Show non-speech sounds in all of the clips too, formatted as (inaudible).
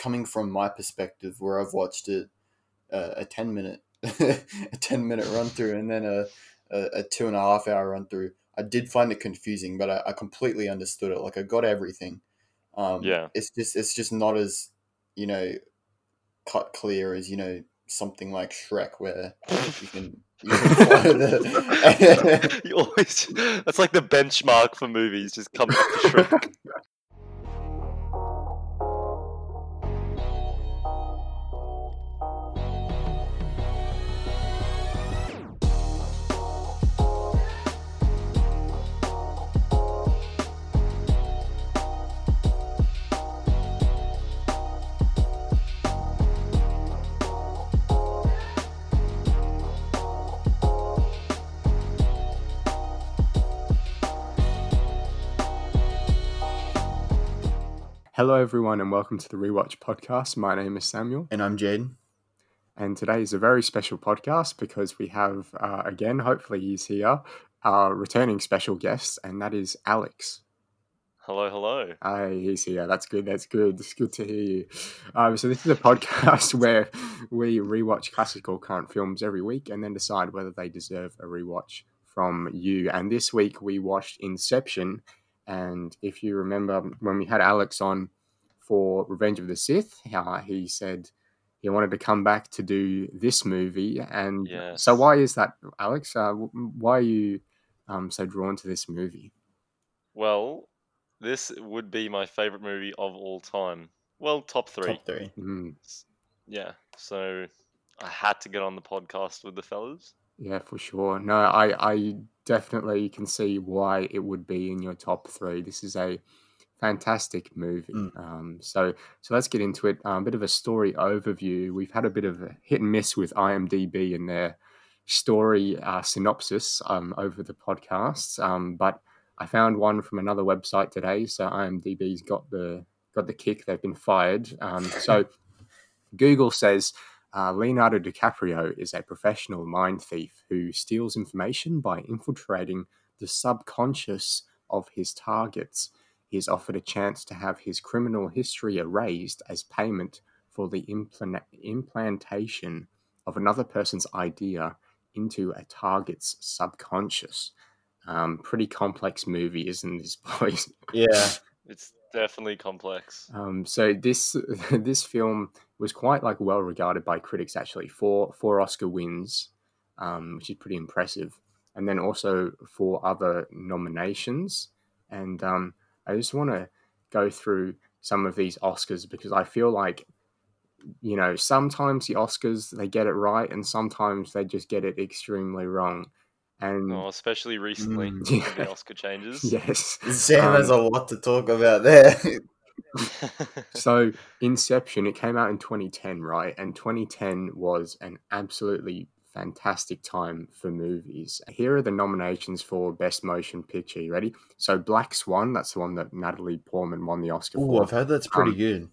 coming from my perspective, where I've watched it uh, a ten minute (laughs) a ten minute run through and then a, a, a two and a half hour run through. I did find it confusing, but I, I completely understood it. Like I got everything. Um, Yeah. it's just it's just not as you know cut clear as you know something like Shrek, where you can you can the. (laughs) you always that's like the benchmark for movies. Just come back to (laughs) Shrek. Hello, everyone, and welcome to the Rewatch Podcast. My name is Samuel, and I'm Jaden. and today is a very special podcast because we have, uh, again, hopefully he's here, our returning special guest, and that is Alex. Hello, hello. Hi, he's here. That's good. That's good. It's good to hear you. Um, so this is a podcast (laughs) where we rewatch classical current films every week and then decide whether they deserve a rewatch from you. And this week we watched Inception. And if you remember when we had Alex on for Revenge of the Sith, uh, he said he wanted to come back to do this movie. And Yes. so why is that, Alex? Uh, why are you um, so drawn to this movie? Well, this would be my favorite movie of all time. Well, top three. Top three. Mm. Yeah. So I had to get on the podcast with the fellas. Yeah, for sure. No, I, I definitely can see why it would be in your top three. This is a fantastic movie. Mm. Um, so, so let's get into it. Um, a bit of a story overview. We've had a bit of a hit and miss with IMDb in their story uh, synopsis um, over the podcasts, um, but I found one from another website today. So IMDb's got the got the kick. They've been fired. Um, so (laughs) Google says uh, Leonardo DiCaprio is a professional mind thief who steals information by infiltrating the subconscious of his targets. He is offered a chance to have his criminal history erased as payment for the implant- implantation of another person's idea into a target's subconscious. Um, pretty complex movie, isn't this, (laughs) boys? Yeah. (laughs) It's definitely complex. Um, so this (laughs) this film was quite like well regarded by critics actually for four Oscar wins, um, which is pretty impressive, and then also for other nominations. And um, I just want to go through some of these Oscars because I feel like you know sometimes the Oscars they get it right and sometimes they just get it extremely wrong. And Oh, especially recently Mm, (laughs) yeah. the Oscar changes. yes, Sam has Um, a lot to talk about there. (laughs) So Inception, it came out in 2010, right? And 2010 was an absolutely fantastic time for movies. Here are the nominations for Best Motion Picture. You ready? So Black Swan, that's the one that Natalie Portman won the Oscar Ooh, for. I've heard that's pretty Um, good.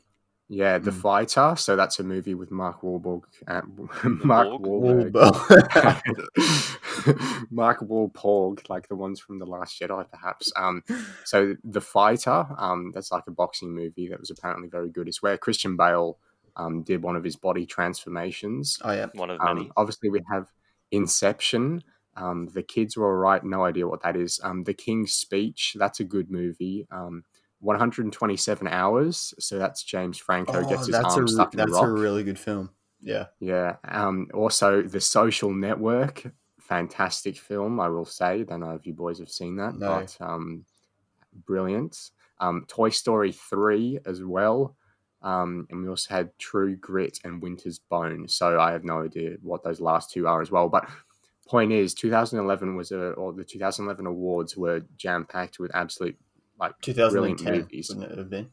Yeah, The Mm. Fighter. So that's a movie with Mark Wahlberg. Uh, (laughs) Mark Wahlberg? Wahlberg. Wahlberg. (laughs) (laughs) Mark Wahlberg, like the ones from The Last Jedi, perhaps. Um, so The Fighter, um, that's like a boxing movie that was apparently very good. It's where Christian Bale um, did one of his body transformations. oh yeah. One of many. Um, obviously, we have Inception. Um, the kids were all right. No idea what that is. Um, the King's Speech. That's a good movie. Um, 127 hours. So that's James Franco Oh, gets his that's a stuck in a that's a really good film. Yeah. Yeah. Um, also, The Social Network, fantastic film, I will say. I Don't know if you boys have seen that, No. but um, brilliant. Um, Toy Story 3 as well. Um, and we also had True Grit and Winter's Bone. So I have no idea what those last two are as well. But point is, 2011 was a, or the 2011 awards were jam packed with absolute like brilliant 2010 movies. wouldn't it have been?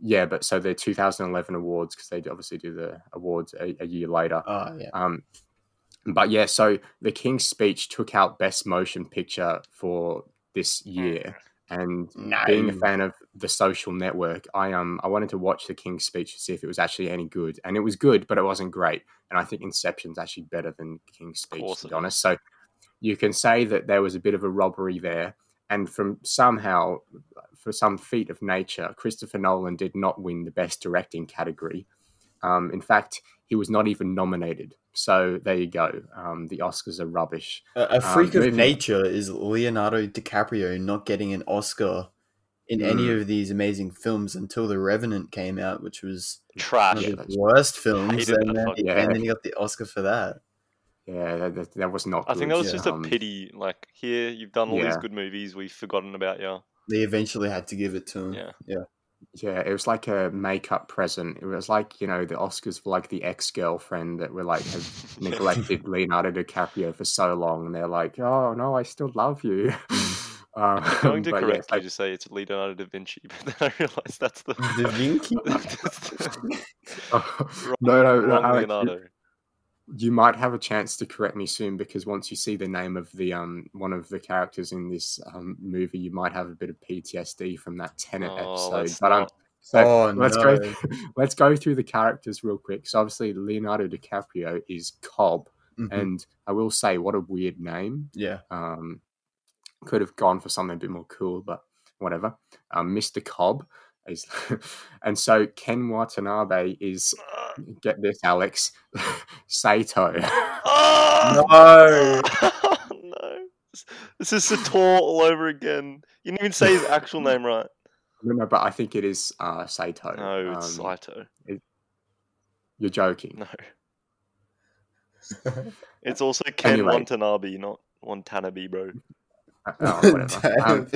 Yeah, but so the 2011 awards because they obviously do the awards a, a year later. Oh yeah. Um, but yeah, so the King's Speech took out Best Motion Picture for this year, and being a fan of the Social Network, I um I wanted to watch the King's Speech to see if it was actually any good, and it was good, but it wasn't great. And I think Inception's actually better than King's Speech, course to be honest. So you can say that there was a bit of a robbery there. And from somehow, for some feat of nature, Christopher Nolan did not win the Best Directing category. Um, in fact, he was not even nominated. So there you go. Um, the Oscars are rubbish. A, a freak Um, of moving- nature is Leonardo DiCaprio not getting an Oscar in any Mm. of these amazing films until The Revenant came out, which was Trash. one of that's- the worst films, Hated and then, fucking- and then he got the Oscar for that. Yeah, that, that, that was not. I think that was just a Um, pity. Like, here, you've done all these good movies, we've forgotten about you. They eventually had to give it to him. Yeah. yeah. Yeah, it was like a makeup present. It was like you know the Oscars for like the ex girlfriend that were like have (laughs) neglected Leonardo DiCaprio for so long, and they're like, "Oh no, I still love you." (laughs) um, I'm going to but yeah, correct it's you like- to say it's Leonardo da Vinci, (laughs) but then I realised that's the. Da Vinci? no, no, no, wrong Alex, you- Leonardo. You might have a chance to correct me soon because once you see the name of the um one of the characters in this um movie, you might have a bit of PTSD from that Tenet Oh, episode. But um, not. so Oh, let's no. go. (laughs) let's go through the characters real quick. So obviously Leonardo DiCaprio is Cobb, Mhm. and I will say what a weird name. yeah. Um, could have gone for something a bit more cool, but whatever. Um, Mr. Cobb is, (laughs) and so Ken Watanabe is get this, Alex, (laughs) Sato. Oh! (laughs) No. no. This- This is Sator all over again. You didn't even say his actual name right. No, no, but I think it is uh, Sato. No, it's Um, Saito. You're joking. No. It's also Ken Anyway. Watanabe, not Watanabe, bro. Uh, oh, whatever. Um,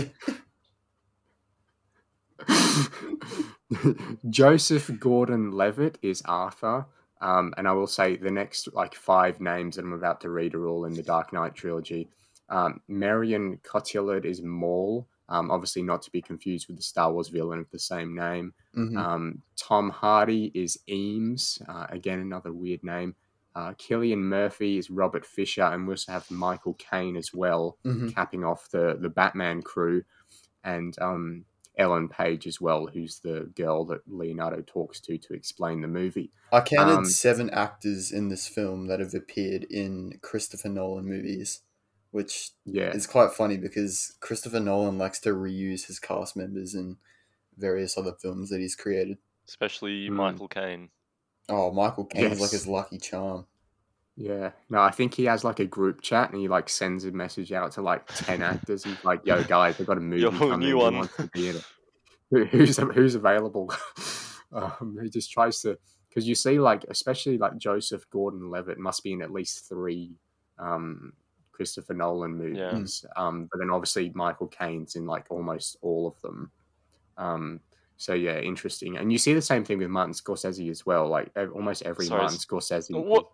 (laughs) Joseph Gordon Levitt is Arthur. Um, and I will say the next like five names that I'm about to read are all in the Dark Knight trilogy. Um, Marion Cotillard is Maul, um, obviously not to be confused with the Star Wars villain of the same name. Mhm. Um, Tom Hardy is Eames, uh, again another weird name. Uh, Cillian Murphy is Robert Fisher, and we also have Michael Caine as well Mhm. capping off the the Batman crew, and um, Ellen Page as well, who's the girl that Leonardo talks to to explain the movie. I counted Um, seven actors in this film that have appeared in Christopher Nolan movies, which Yeah, is quite funny because Christopher Nolan likes to reuse his cast members in various other films that he's created. Especially Mm. Michael Caine. Oh, Michael Caine is like his lucky charm. Yeah. No, I think he has like a group chat, and he like sends a message out to like ten (laughs) actors. He's like, "Yo, guys, I've got a movie Yo, coming. new one." wants to be in it? Who- Who's who's available?" (laughs) um, he just tries to because you see like especially like Joseph Gordon-Levitt must be in at least three um, Christopher Nolan Yeah. movies. Um, but then obviously Michael Caine's in like almost all of them. Um, so yeah, interesting. And you see the same thing with Martin Scorsese as well. Like almost every Sorry, Martin Scorsese. What?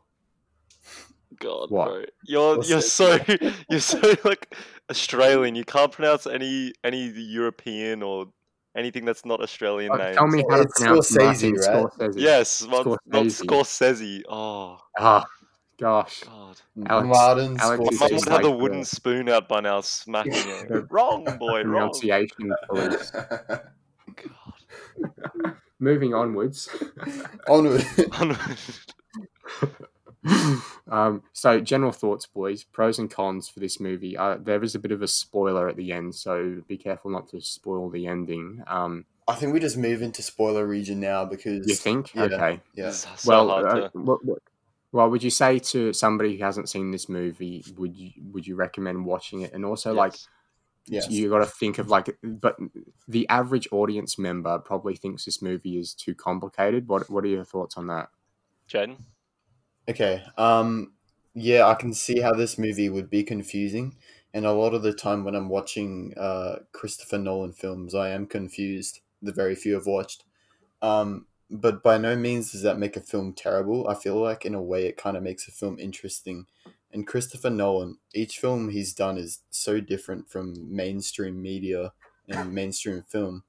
God, What? bro, you're What's you're that? so (laughs) you're so like Australian. You can't pronounce any any European or anything that's not Australian Uh, names. tell me how to It's pronounce Scorsese, Martin right? Scorsese. Yes, not, not Scorsese. Scorsese. Oh Ah, gosh. God, Alex- Martin Alex my is mum just would have the wooden the- spoon out by now, smacking (laughs) The it. wrong, boy, wrong. Pronunciation police. (laughs) God. Moving onwards. Onward. (laughs) um, so, general thoughts, boys. Pros and cons for this movie. Uh, there is a bit of a spoiler at the end, so be careful not to spoil the ending. Um, I think we just move into spoiler region now because you think? yeah, Okay. Yeah. So well, hard uh, to. what, what, well, would you say to somebody who hasn't seen this movie, would you would you recommend watching it? And also, like, Yes. Yes. you got to think of like, but the average audience member probably thinks this movie is too complicated. What What are your thoughts on that? Jen, Okay. Um yeah, I can see how this movie would be confusing. And a lot of the time when I'm watching uh Christopher Nolan films, I am confused. The very few I've watched. Um but by no means does that make a film terrible. I feel like in a way it kind of makes a film interesting. And Christopher Nolan, each film he's done is so different from mainstream media and mainstream film.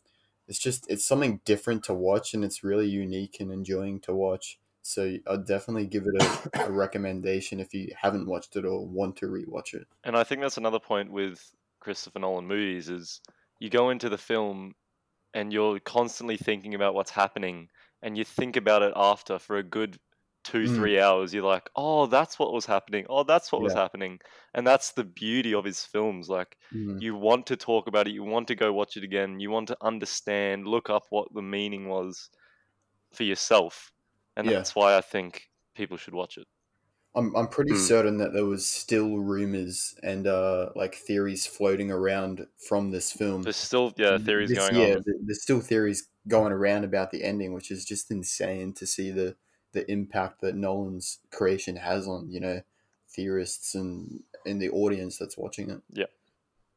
It's just it's something different to watch and it's really unique and enjoying to watch. So I'd definitely give it a, a recommendation if you haven't watched it or want to rewatch it. and I think that's another point with Christopher Nolan movies is you go into the film and you're constantly thinking about what's happening and you think about it after for a good two, Mm. three hours, you're like, oh, that's what was happening. Oh, that's what was happening. And that's the beauty of his films. Like, Mm. you want to talk about it, you want to go watch it again, you want to understand, look up what the meaning was for yourself. And Yeah. that's why I think people should watch it. I'm I'm pretty Hmm. certain that there was still rumors and uh like theories floating around from this film. There's still, yeah, theories This- going yeah, on. th- there's still theories going around about the ending, which is just insane to see the the impact that Nolan's creation has on you know theorists and in the audience that's watching it.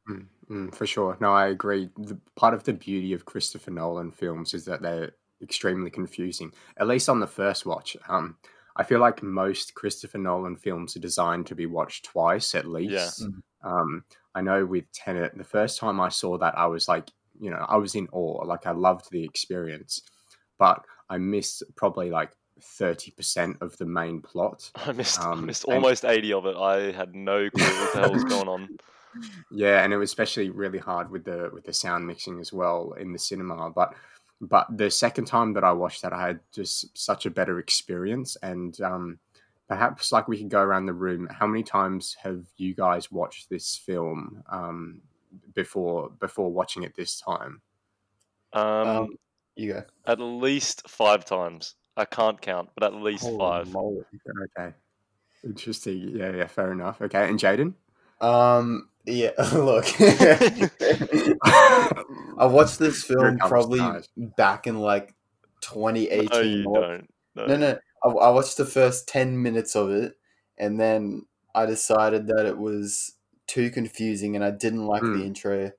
Mm, mm, for sure. No, I agree. The, part of the beauty of Christopher Nolan films is that they're extremely confusing. At least on the first watch. Um, I feel like most Christopher Nolan films are designed to be watched twice at least. Mhm. Um, I know with Tenet, the first time I saw that, I was like, you know, I was in awe. Like I loved the experience, but I missed probably like thirty percent of the main plot. (laughs) I missed, I Um, missed and- almost 80 of it. I had no clue what the hell was going on. (laughs) Yeah, and it was especially really hard with the with the sound mixing as well in the cinema. But but the second time that I watched that, I had just such a better experience. And um, perhaps like we could go around the room. How many times have you guys watched this film um, before before watching it this time? Um, Um, you go. at least five times. I can't count, but at least Holy five. moly. Okay, interesting. Yeah, yeah, fair enough. Okay, and Jaden. Um. Yeah. (laughs) Look. (laughs) I watched this film probably Taj. back in like 2018. No, you or- don't. No. No, no. I, I watched the first 10 minutes of it and then I decided that it was too confusing and I didn't like Hmm. the intro.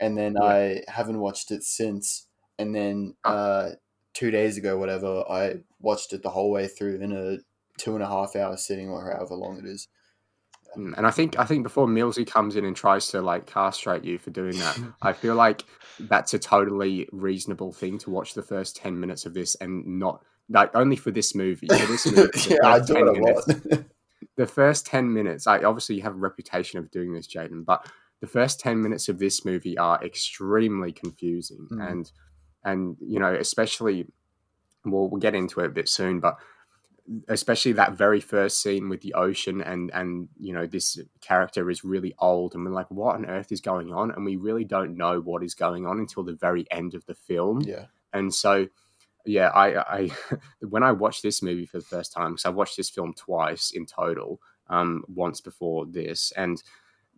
And then Yeah. I haven't watched it since. And then Ah. uh, two days ago, whatever, I watched it the whole way through in a two and a half hour sitting or however long it is. Mm, And I think I think before Millsy comes in and tries to like castrate you for doing that, (laughs) I feel like that's a totally reasonable thing to watch the first ten minutes of this and not like only for this movie. For this movie, (laughs) yeah, I do 10 it a minutes- lot. (laughs) the first 10 minutes I obviously you have a reputation of doing this Jaden but the first 10 minutes of this movie are extremely confusing Mm. and and you know especially well we'll get into it a bit soon but especially that very first scene with the ocean and and you know this character is really old and we're like what on earth is going on? And we really don't know what is going on until the very end of the film. Yeah. and so yeah i i (laughs) when i watched this movie for the first time because i watched this film twice in total um once before this and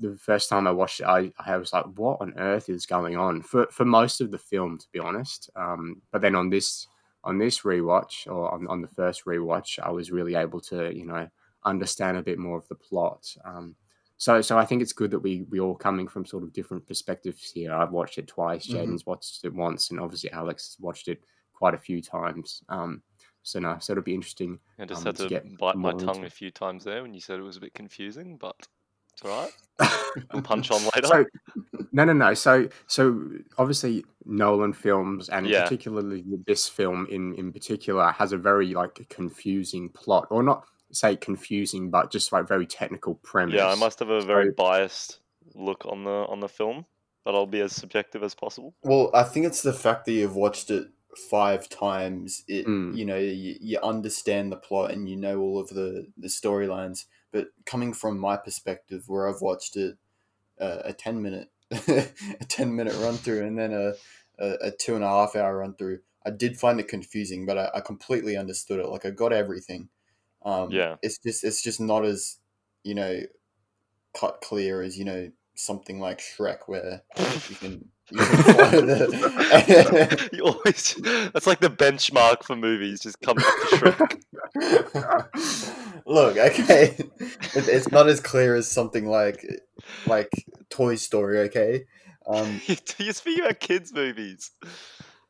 the first time i watched it i, I was like what on earth is going on? For for most of the film to be honest um but then on this on this rewatch or on, on the first rewatch i was really able to you know understand a bit more of the plot um so, so I think it's good that we we all coming from sort of different perspectives here. I've watched it twice. Mhm. Jaden's watched it once, and obviously Alex has watched it quite a few times. Um, so no, so it'll be interesting. I just um, had to to bite my tongue into- a few times there when you said it was a bit confusing, but it's all right. (laughs) We'll punch on later. So, no, no, no. So, so obviously Nolan films, and Yeah. particularly this film in in particular, has a very like confusing plot, or not say confusing, but just like very technical premise. yeah, I must have a very So- biased look on the on the film, but I'll be as subjective as possible. Well, I think it's the fact that you've watched it five times. It Mm. you know you, you understand the plot and you know all of the the storylines. But coming from my perspective, where I've watched it uh, a ten minute (laughs) a ten minute run through and then a, a a two and a half hour run through, I did find it confusing, but I, I completely understood it. Like I got everything. Um, Yeah. it's just it's just not as you know cut clear as you know something like Shrek where you can you can follow the (laughs) you always that's like the benchmark for movies. Just come back to Shrek. (laughs) Look, okay, it, it's not as clear as something like like Toy Story. Okay, um, You're speaking about kids' movies.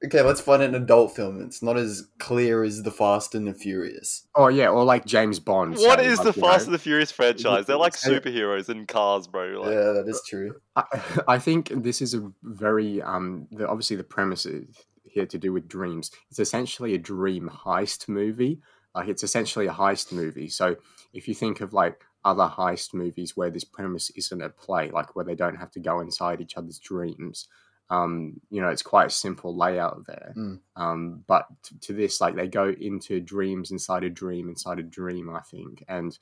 Okay, let's find an adult film. It's not as clear as The Fast and the Furious. Oh yeah, or like James Bond. What is like, the you know, Fast and the Furious franchise? They're like superheroes in cars, bro. Like, yeah, that is true. I, (laughs) I think this is a very um the, obviously the premise is here to do with dreams it's essentially a dream heist movie like it's essentially a heist movie so if you think of like other heist movies where this premise isn't at play like where they don't have to go inside each other's dreams Um, you know, it's quite a simple layout there. Mm. Um, but t- to this, like they go into dreams inside a dream inside a dream, I think, and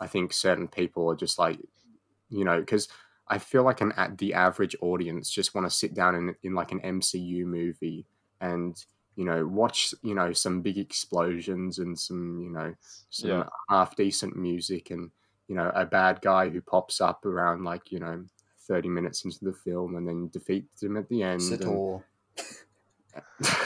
I think certain people are just like, you know, because I feel like an at the average audience just want to sit down in in like an MCU movie and you know watch you know some big explosions and some you know some Yeah. half decent music and you know a bad guy who pops up around like you know 30 minutes into the film and then defeats him at the end and- (laughs)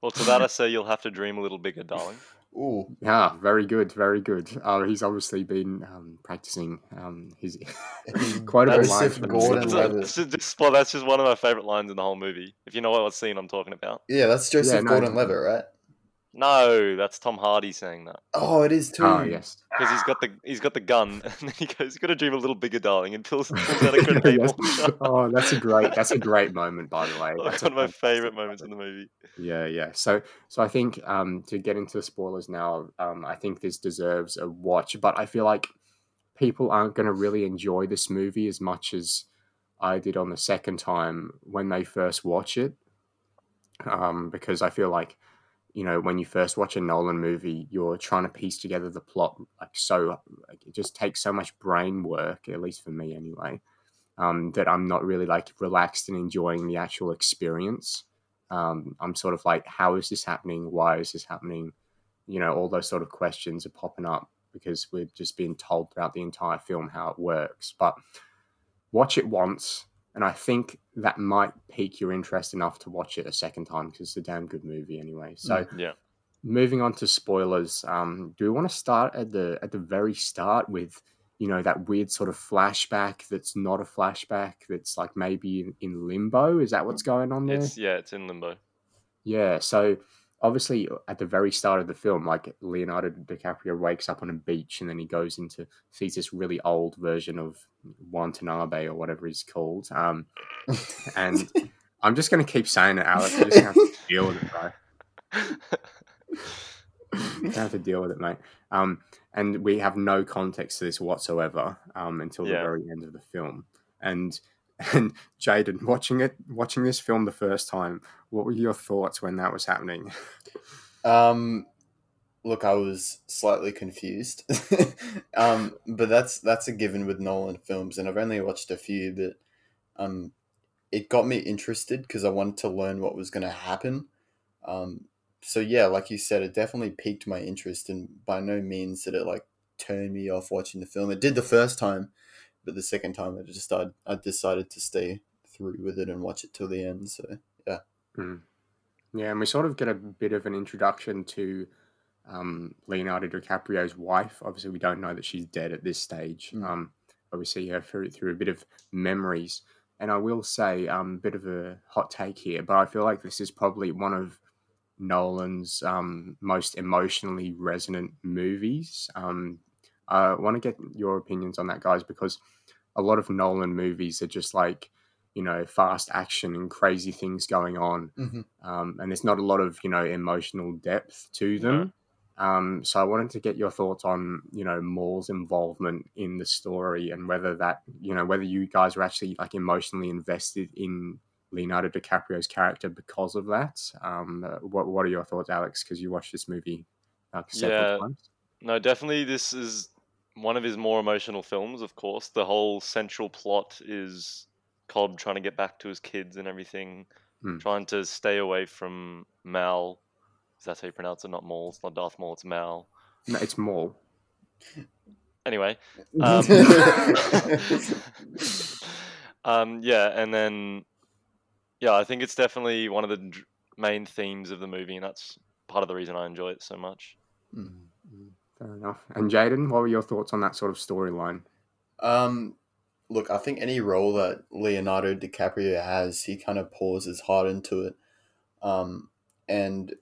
Well, to that I say you'll have to dream a little bigger, darling. Ooh, yeah very good very good uh, he's obviously been um, practicing um, his (laughs) quite a That's line Joseph for Gordon That's just, well, that's just one of my favorite lines in the whole movie. If you know what scene I'm talking about. yeah, that's Joseph no, Gordon-Levitt, right? No, that's Tom Hardy saying that Oh, it is too. oh yes because he's got the he's got the gun, (laughs) and then he goes, "You got to dream a little bigger, darling," and pulls, pulls out a (laughs) grenade Yes. (laughs) oh that's a great that's a great moment by the way That's That's one of my favorite moments in the movie. Yeah, yeah. So, so I think um, to get into the spoilers now, um, I think this deserves a watch. But I feel like people aren't going to really enjoy this movie as much as I did on the second time when they first watch it, um, because I feel like you know when you first watch a Nolan movie, you're trying to piece together the plot like so. Like, it just takes so much brain work, at least for me anyway. Um, that I'm not really like relaxed and enjoying the actual experience um, I'm sort of like, how is this happening? Why is this happening? You know, all those sort of questions are popping up because we've just been told throughout the entire film how it works. But watch it once, and I think that might pique your interest enough to watch it a second time because it's a damn good movie anyway. So, Yeah. moving on to spoilers, um, do we want to start at the at the very start with you know that weird sort of flashback that's not a flashback that's like maybe in, in limbo? Is that what's going on there? It's yeah, it's in limbo. Yeah, so obviously at the very start of the film, like Leonardo DiCaprio wakes up on a beach and then he goes into sees this really old version of Watanabe or whatever he's called. Um, and (laughs) I'm just gonna keep saying it, Alex. You just have to deal with it, bro. You have to deal with it, mate. Um, and we have no context to this whatsoever um, until the very end of the film. And and (laughs) Jaden, watching it, watching this film the first time, what were your thoughts when that was happening? (laughs) Um, look, I was slightly confused. (laughs) um, but that's that's a given with Nolan films, and I've only watched a few, but um, it got me interested because I wanted to learn what was going to happen. Um, so yeah, like you said, it definitely piqued my interest, and by no means did it like turn me off watching the film. It did the first time, but the second time, I just I, I decided to stay through with it and watch it till the end. So Mm. Yeah, and we sort of get a bit of an introduction to um, Leonardo DiCaprio's wife. Obviously, we don't know that she's dead at this stage. Mm. Um, but we see her through, through a bit of memories. And I will say, um, bit of a hot take here, but I feel like this is probably one of Nolan's um, most emotionally resonant movies. Um, I want to get your opinions on that, guys, because a lot of Nolan movies are just like, you know, fast action and crazy things going on Mhm. um, and there's not a lot of you know emotional depth to them. Um, so I wanted to get your thoughts on you know Maul's involvement in the story and whether that you know whether you guys were actually like emotionally invested in Leonardo DiCaprio's character because of that. Um, uh, what What are your thoughts, Alex? Because you watched this movie like several Yeah. times. No, definitely this is one of his more emotional films, of course. The whole central plot is Cobb trying to get back to his kids and everything, Hmm. trying to stay away from Mal. Is that how you pronounce it? Not Maul. It's not Darth Maul, it's Mal. No, it's Maul. Anyway, (laughs) Um, (laughs) um, yeah, and then yeah, I think it's definitely one of the dr- main themes of the movie, and that's part of the reason I enjoy it so much. Mm. Fair enough. And Jaden, what were your thoughts on that sort of storyline? Um, look, I think any role that Leonardo DiCaprio has, he kind of pours his heart into it. Um, and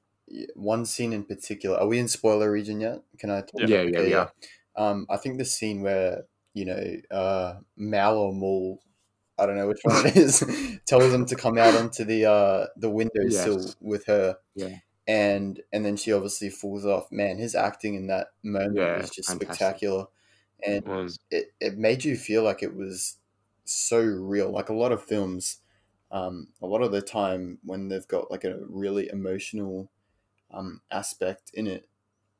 one scene in particular, are we in spoiler region yet? Can I? talk? Yeah, yeah, Okay, yeah. Um, I think the scene where you know uh, Mal or Maul, I don't know which one it is, (laughs) tells him to come out onto the uh, the windowsill Yes. with her. Yeah. And and then she obviously falls off. Man, his acting in that moment Yeah, was just fantastic. spectacular. And It it, it made you feel like it was so real. Like a lot of films, um, a lot of the time when they've got like a really emotional um, aspect in it,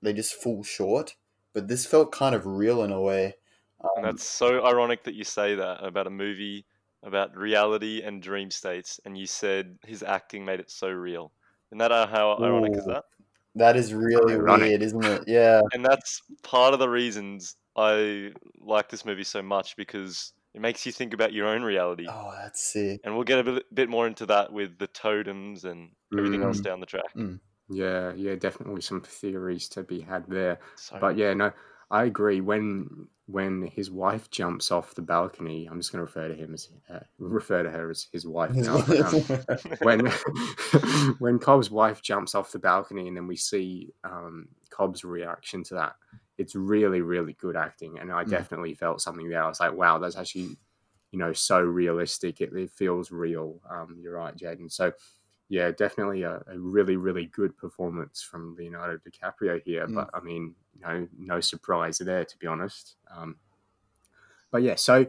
they just fall short. But this felt kind of real in a way. And Um, that's so ironic that you say that about a movie about reality and dream states, and you said his acting made it so real. Isn't that uh, how ironic is that? that is really Ironic. weird, isn't it? Yeah. And that's part of the reasons I like this movie so much because it makes you think about your own reality. Oh, that's sick. And we'll get a bit, bit more into that with the totems and everything else Mm. down the track. Yeah, yeah, definitely some theories to be had there. So, But yeah, no, I agree. When when his wife jumps off the balcony, I'm just going to refer to him as uh, refer to her as his wife now. (laughs) Um, when (laughs) when Cobb's wife jumps off the balcony, and then we see um, Cobb's reaction to that, it's really, really good acting, and I Mm. definitely felt something there. I was like, wow, that's actually, you know, so realistic. It, it feels real. Um, you're right, Jaden. So. Yeah, definitely a, a really, really good performance from Leonardo DiCaprio here. Mm. But I mean, no, no surprise there, to be honest. Um, but yeah, so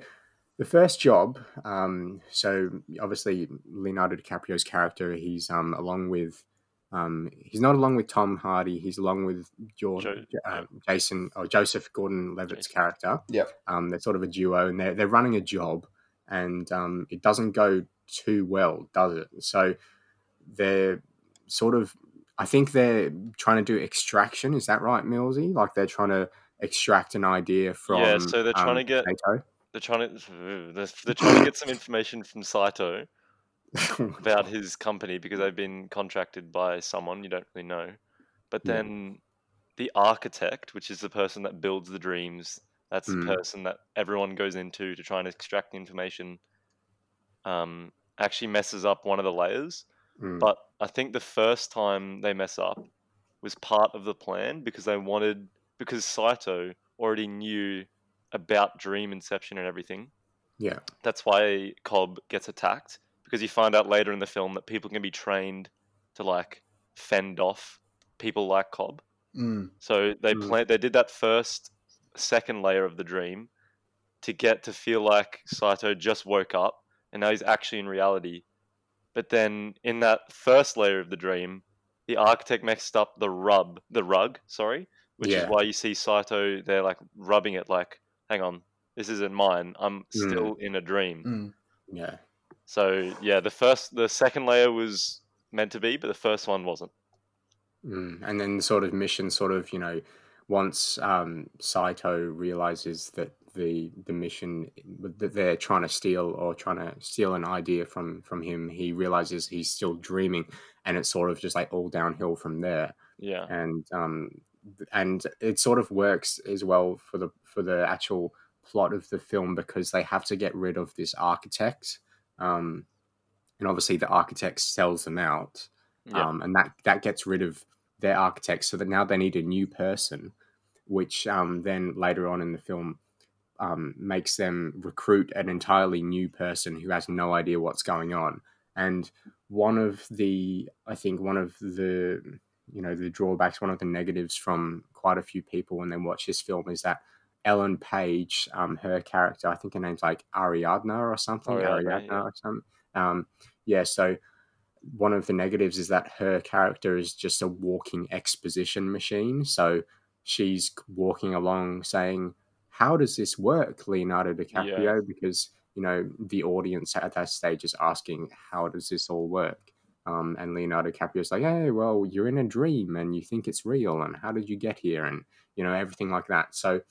the first job, um, so obviously Leonardo DiCaprio's character, he's um, along with, um, he's not along with Tom Hardy, he's along with George, Jo- uh, Jason or Joseph Gordon-Levitt's Jason. character. Yep. Um, they're sort of a duo, and they're they're running a job, and um, it doesn't go too well, does it? So they're sort of, I think they're trying to do extraction. Is that right, Millsy? Like they're trying to extract an idea from. Yeah, so they're trying um, to get- they're trying to they're, they're trying to get some information from Saito (laughs) about his company because they've been contracted by someone you don't really know. But Yeah. then the architect, which is the person that builds the dreams, that's Mm. the person that everyone goes into to try and extract the information. Um, actually messes up one of the layers. Mm, But I think the first time they mess up was part of the plan because they wanted because Saito already knew about dream inception and everything. yeah, That's why Cobb gets attacked because you find out later in the film that people can be trained to like fend off people like Cobb. Mm. So they Mm. plan they did that first second layer of the dream to get to feel like Saito just woke up and now he's actually in reality. But then in that first layer of the dream, the architect messed up the rub the rug, sorry, which Yeah. is why you see Saito they're like rubbing it like, hang on, this isn't mine. I'm Mm. still in a dream. Mm. yeah. So yeah, the first the second layer was meant to be, but the first one wasn't. Mm. And then the sort of mission, sort of, you know, once um, Saito realizes that the the mission that they're trying to steal or trying to steal an idea from from him, he realizes he's still dreaming, and it's sort of just like all downhill from there. Yeah. and um, and it sort of works as well for the for the actual plot of the film because they have to get rid of this architect, um, and obviously the architect sells them out, Yeah. um, and that that gets rid of their architect, so that now they need a new person, which um, then later on in the film. Um, makes them recruit an entirely new person who has no idea what's going on. And one of the, I think, one of the you know the drawbacks one of the negatives from quite a few people when they watch this film is that ellen page um, her character i think her name's like ariadna or something Ariadna, ariadna yeah. or something um, yeah so one of the negatives is that her character is just a walking exposition machine so she's walking along saying how does this work leonardo dicaprio because you know the audience at that stage is asking how does this all work um, and Leonardo DiCaprio's like, hey, well, you're in a dream and you think it's real, and how did you get here, and you know everything like that. So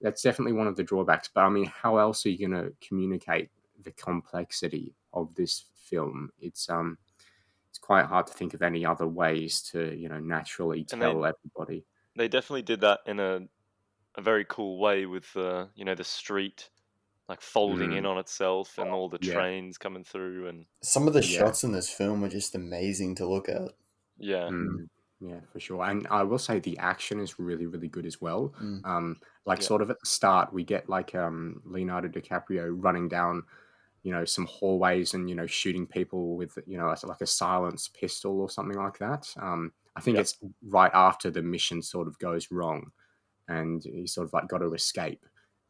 that's definitely one of the drawbacks. But I mean, how else are you going to communicate the complexity of this film? It's um, it's quite hard to think of any other ways to you know naturally And they- tell everybody. they definitely did that in a a very cool way with the you know the street like folding in on itself and all the Yeah. trains coming through and Some of the Yeah. shots in this film are just amazing to look at. yeah Mm, yeah, for sure. And I will say the action is really, really good as well. Mm. Um, like Yeah. sort of at the start, we get like um, Leonardo DiCaprio running down, you know, some hallways and you know shooting people with you know like a silenced pistol or something like that. Um, I think Yeah. it's right after the mission sort of goes wrong, and he sort of like got to escape.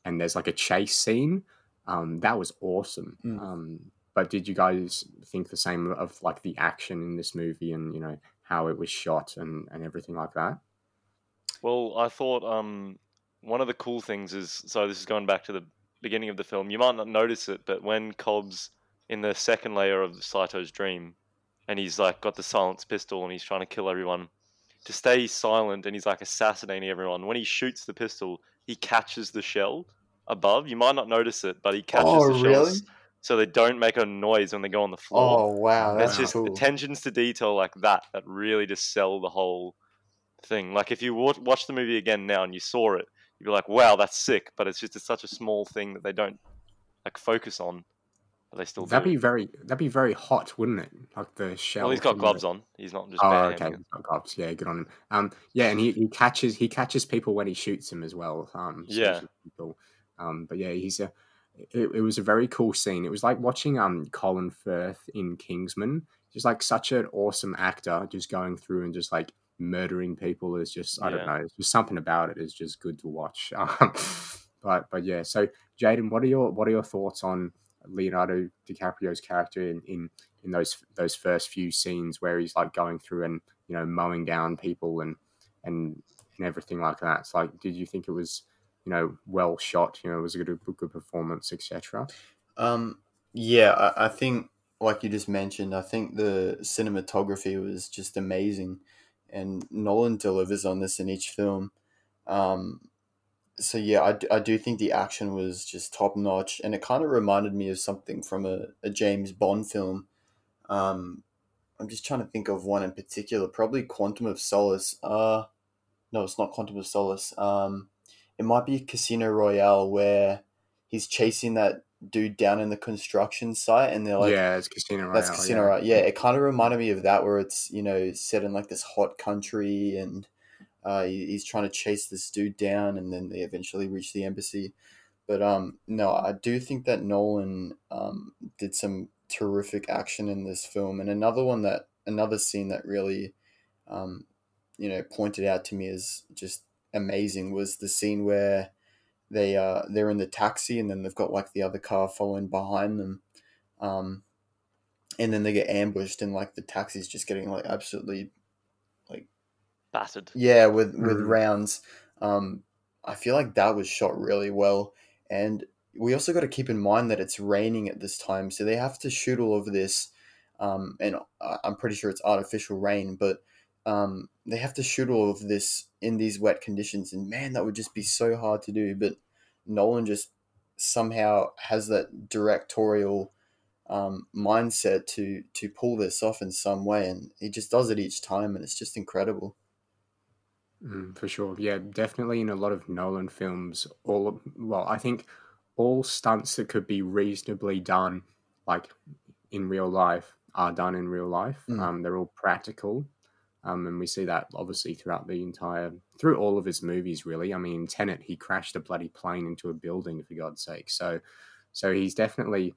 And there's like a chase scene. Um, that was awesome. Mm. Um, but did you guys think the same of like the action in this movie and you know how it was shot and and everything like that? Well, I thought um, one of the cool things is so this is going back to the beginning of the film. You might not notice it, but when Cobb's in the second layer of Saito's dream, and he's like got the silence pistol and he's trying to kill everyone, to stay silent and he's like assassinating everyone. When he shoots the pistol, he catches the shell above. You might not notice it, but he oh, catches Oh, the really? so they don't make a noise when they go on the floor. Oh wow, That's that's just cool. attentions to detail like that that really just sell the whole thing. Like if you wa- watch the movie again now and you saw it, you'd be like, "Wow, that's sick!" But it's just it's such a small thing that they don't like focus on, but they still That'd be very that'd be very hot, wouldn't it? Like the shell. well, he's got gloves the- on. He's not just Oh, okay. He's got gloves. Yeah, good on him. Um, yeah, and he, he catches he catches people when he shoots them as well. Um, Yeah. people. Um, but yeah, he's a. It, it was a very cool scene. It was like watching um Colin Firth in Kingsman. Just like such an awesome actor, just going through and just like murdering people is just I don't know. It's just something about it is just good to watch. Um, (laughs) but but yeah. So Jaden, what are your what are your thoughts on Leonardo DiCaprio's character in, in in those those first few scenes where he's like going through and you know mowing down people and and and everything like that. It's like, did you think it was you know well shot? You know, was it a good, good performance, etc. Um, yeah, I, I think, like you just mentioned, I think the cinematography was just amazing, and Nolan delivers on this in each film. Um, so yeah, I, d- I do think the action was just top notch, and it kind of reminded me of something from a, a James Bond film. Um, I'm just trying to think of one in particular, probably Quantum of Solace. Uh, no, it's not Quantum of Solace. Um, it might be Casino Royale where he's chasing that dude down in the construction site, and they're like, yeah, it's Casino Royale. "That's Casino yeah. Royale." Yeah, it kind of reminded me of that, where it's you know set in like this hot country, and uh, he- he's trying to chase this dude down, and then they eventually reach the embassy. But um, no, I do think that Nolan um, did some terrific action in this film, and another one that another scene that really, um, you know, pointed out to me as just amazing was the scene where they uh they're in the taxi and then they've got like the other car following behind them, um, and then they get ambushed and like the taxi's just getting like absolutely battered. yeah, with with Mhm. rounds. Um, I feel like that was shot really well, and we also got to keep in mind that it's raining at this time, so they have to shoot all of this. Um, and I- I'm pretty sure it's artificial rain, but um, they have to shoot all of this in these wet conditions, and man, that would just be so hard to do. But Nolan just somehow has that directorial um, mindset to to pull this off in some way, and he just does it each time, and it's just incredible. Mm, for sure. Yeah, definitely in a lot of Nolan films, all of, well, I think all stunts that could be reasonably done, like in real life, are done in real life. Mm. Um, they're all practical. Um, and we see that obviously throughout the entire, through all of his movies, really. I mean, Tenet, he crashed a bloody plane into a building, for God's sake. So, so he's definitely,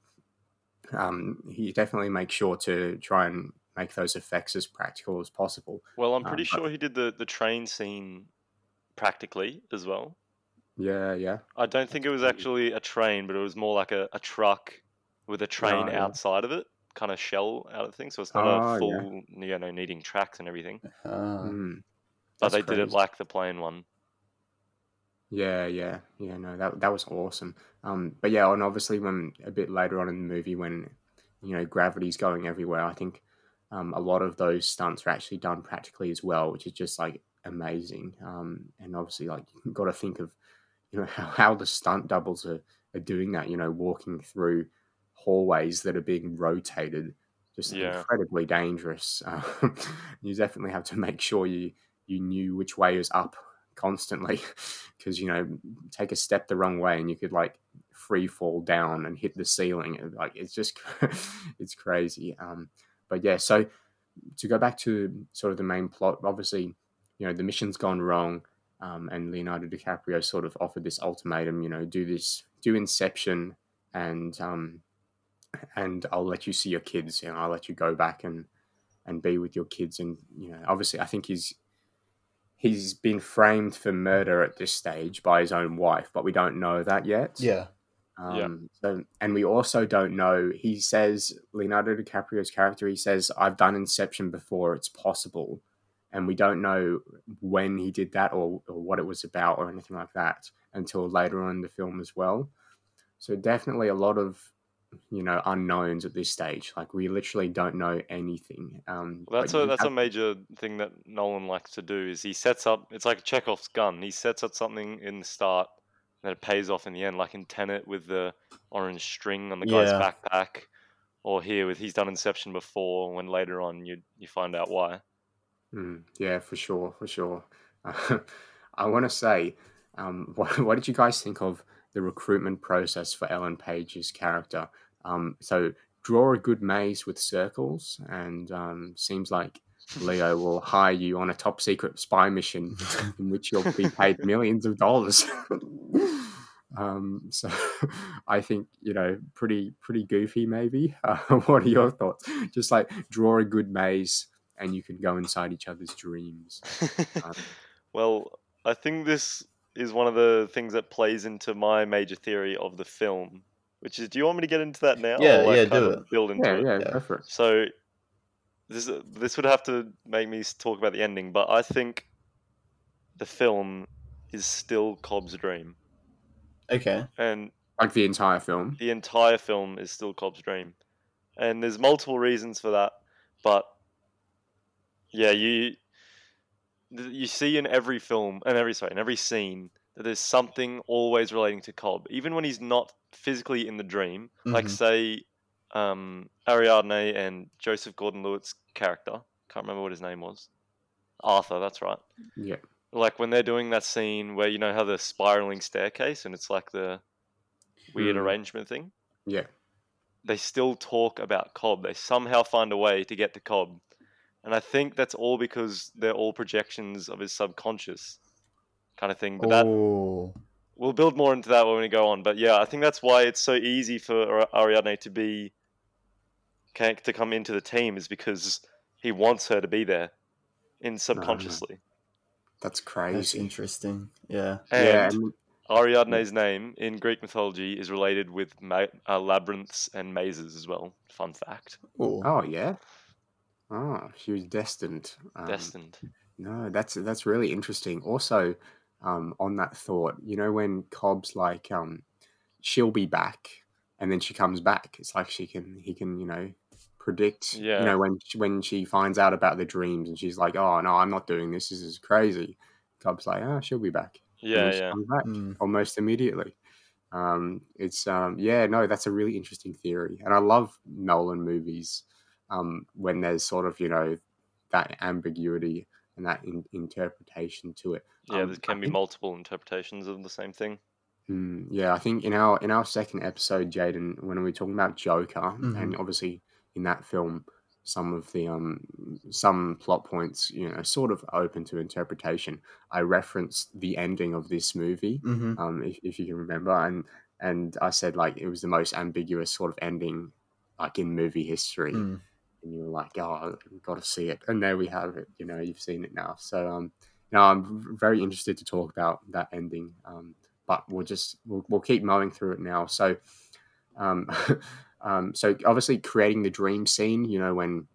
um, he definitely makes sure to try and make those effects as practical as possible. Well, I'm Um, pretty but- sure he did the the train scene practically as well. Yeah, yeah. I don't think it was actually a train, but it was more like a, a truck with a train Right, yeah. outside of it, kind of shell out of thing. So it's not Oh, a yeah. full, you know, needing tracks and everything. Uh, Mm. But That's they did it like the plane one. Yeah, yeah, yeah. No, that that was awesome. Um, but yeah, and obviously when a bit later on in the movie, when you know gravity's going everywhere, I think um, a lot of those stunts are actually done practically as well, which is just like amazing. Um, and obviously, like (laughs) you've got to think of you know (laughs) how, how the stunt doubles are, are doing that. You know, walking through hallways that are being rotated, just Yeah. incredibly dangerous. (laughs) Um, you definitely have to make sure you you knew which way is up constantly because you know take a step the wrong way and you could like free fall down and hit the ceiling like it's just it's crazy um but yeah so to go back to sort of the main plot obviously you know the mission's gone wrong um, and leonardo dicaprio sort of offered this ultimatum you know do this do inception and um and i'll let you see your kids and i'll let you go back and and be with your kids and you know obviously i think he's he's been framed for murder at this stage by his own wife but we don't know that yet yeah. Um, Yeah. So, and we also don't know. He says Leonardo DiCaprio's character. He says, "I've done Inception before. It's possible," and we don't know when he did that or, or what it was about or anything like that until later on in the film as well. So definitely a lot of you know unknowns at this stage. Like we literally don't know anything. Um, Well, that's a that's a major thing that Nolan likes to do. Is he sets up? It's like a Chekhov's gun. He sets up something in the start, and it pays off in the end. Like in Tenet with the orange string on the guy's Yeah. backpack, or here with he's done Inception before. When later on you you find out why. Mm, yeah, for sure, for sure. (laughs) I want to say, um, (laughs) what, what did you guys think of the recruitment process for Ellen Page's character? Um, so, draw a good maze with circles, and um, seems like Leo will hire you on a top secret spy mission (laughs) in which you'll be paid millions of dollars. (laughs) um, so, (laughs) I think you know, pretty pretty goofy, maybe. Uh, what are your thoughts? Just like draw a good maze and you can go inside each other's dreams. Um, well, I think this is one of the things that plays into my major theory of the film, which is. Do you want me to get into that now? Yeah, or, like, yeah, do it. Build into yeah, it. yeah, Yeah. go. So this this would have to make me talk about the ending, but I think the film is still Cobb's dream, Okay. and Like the entire film. the entire film is still Cobb's dream, and there's multiple reasons for that, but yeah, you you see in every film and every sorry in every scene that there's something always relating to Cobb, even when he's not physically in the dream. Like Mhm. say, um, Ariadne and Joseph Gordon-Levitt's character. Can't remember what his name was. Arthur. That's right. Yeah. Like when they're doing that scene where you know how the spiraling staircase and it's like the weird Mm. arrangement thing. Yeah. They still talk about Cobb. They somehow find a way to get to Cobb. And I think that's all because they're all projections of his subconscious kind of thing. But that Oh. we'll build more into that when we go on. But yeah, I think that's why it's so easy for Ar- Ariadne to be to come into the team is because he wants her to be there in subconsciously. That's That's crazy. interesting. Yeah. And yeah, and- Ariadne's name in Greek mythology is related with ma- uh, labyrinths and mazes as well. Fun fact. Oh. oh yeah. Oh, she was destined. Um, Destined. No, that's that's really interesting. Also, um, on that thought, you know, when Cobb's like, um, she'll be back, and then she comes back. It's like she can, he can, you know, predict. Yeah. You know, when she, when she finds out about the dreams, and she's like, "Oh no, I'm not doing this. This is crazy." Cobb's like, "Oh, she'll be back." And Yeah, she yeah. comes back Mm. almost immediately. Um, it's um, yeah, no, that's a really interesting theory, and I love Nolan movies um, when there's sort of you know that ambiguity and that in, interpretation to it. Yeah, Um, there I can be think- multiple interpretations of the same thing. Mm, yeah, I think in our in our second episode, Jaden, when we were talking about Joker, and obviously in that film, some of the um some plot points, you know, sort of open to interpretation. I referenced the ending of this movie, hmm um, if, if you can remember, and and I said like it was the most ambiguous sort of ending, like in movie history, Mm. and you were like, oh, I've got to see it, and there we have it. You know, you've seen it now. So um, now I'm very interested to talk about that ending. Um, but we'll just we'll, we'll keep mowing through it now. So, um, (laughs) um, so obviously creating the dream scene. You know when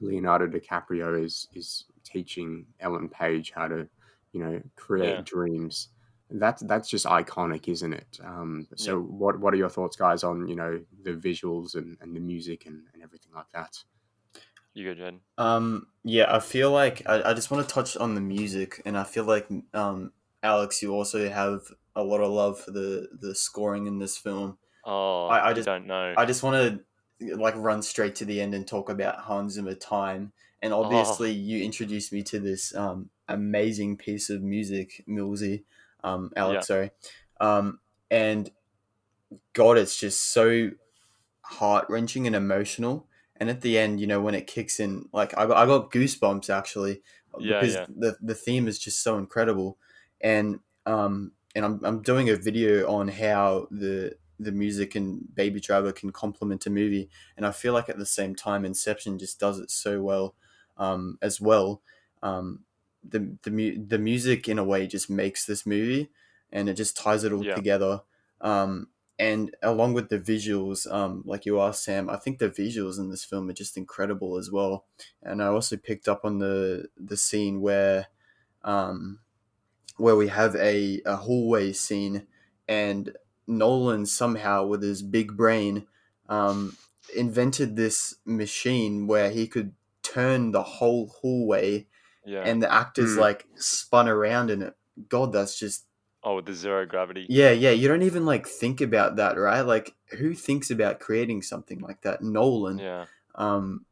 Leonardo DiCaprio is is teaching Ellen Page how to, you know, create Yeah. dreams. That's that's just iconic, isn't it? Um, so Yeah. what what are your thoughts, guys, on you know the visuals and, and the music and, and everything like that? You go, Jed. Um, yeah, I feel like I, I just want to touch on the music, and I feel like um, Alex, you also have a lot of love for the the scoring in this film. Oh, I- I just- don't know. I just want to like run straight to the end and talk about Hans Zimmer time. And Oh. obviously, you introduced me to this um, amazing piece of music, Millsy, um, Alex, Yeah. sorry. Um, and God, it's just so heart wrenching and emotional. And at the end, you know, when it kicks in, like I got, I got goosebumps actually Yeah, because yeah. the the theme is just so incredible. And um, and I'm I'm doing a video on how the the music and Baby Driver can complement a movie, and I feel like at the same time, Inception just does it so well, um, as well. Um, the the mu- the music in a way just makes this movie, and it just ties it all Yeah. together. Um, and along with the visuals, um, like you asked Sam, I think the visuals in this film are just incredible as well. And I also picked up on the the scene where, um, where we have a, a hallway scene, and Nolan somehow with his big brain, um, invented this machine where he could turn the whole hallway, Yeah. and the actors Hmm. like spun around in it. God, that's just oh, with the zero gravity. yeah, yeah. You don't even like think about that, right? Like, who thinks about creating something like that? Nolan. Yeah. Um,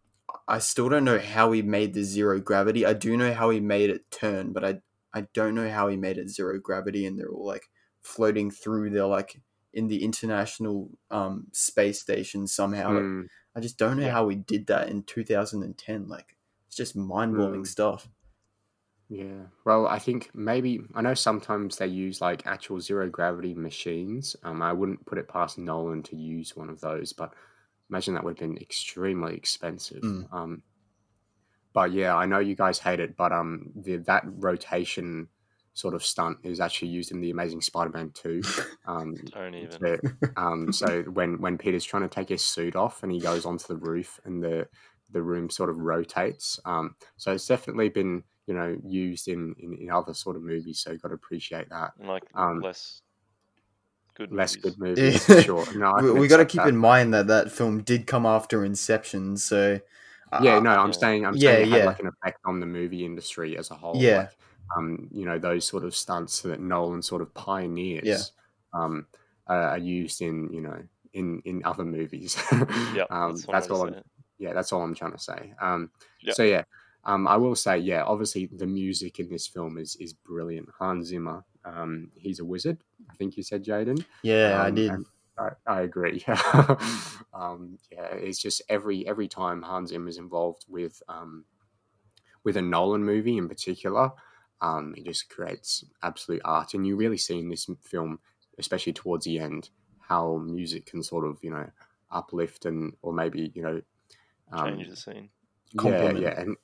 I still don't know how he made the zero gravity. I do know how he made it turn, but I I don't know how he made it zero gravity, and they're all like floating through. They're like in the international um space station somehow. Like, Mm, I just don't know Yeah. how we did that in 2010. Like, it's just mind blowing Mm. stuff. yeah. Well, I think maybe I know sometimes they use like actual zero gravity machines. Um, I wouldn't put it past Nolan to use one of those, but imagine that would have been extremely expensive. Mm. Um, but yeah, I know you guys hate it, but um, the, that rotation sort of stunt is actually used in the Amazing Spider-Man two. (laughs) Um, Don't even. to- um, (laughs) so when when Peter's trying to take his suit off and he goes onto the roof and the the room sort of rotates. Um, so it's definitely been you know used in in, in other sort of movies. So you got to appreciate that. Like Um, less good Less movies. good movies, for sure. No, (laughs) we, can we got to accept keep that. in mind that that film did come after Inception, so I- Yeah, no, I'm Yeah. saying I'm Yeah, saying it had yeah. like an effect on the movie industry as a whole. Yeah. Like, um, you know, those sort of stunts that Nolan sort of pioneers Yeah. um, uh, are used in, you know, in in other movies. (laughs) Yep, um, that's, that's all I'm yeah, that's all I'm trying to say. Um, Yep. So yeah, um, I will say, yeah, obviously the music in this film is is brilliant. Hans Zimmer, um, he's a wizard. I think you said, Jaden. yeah, I Um, did. I, I agree. (laughs) um, yeah, it's just every every time Hans Zimmer is involved with um, with a Nolan movie in particular, um, he just creates absolute art, and you really see in this film, especially towards the end, how music can sort of you know uplift and or maybe you know um, Change the scene. yeah, yeah, and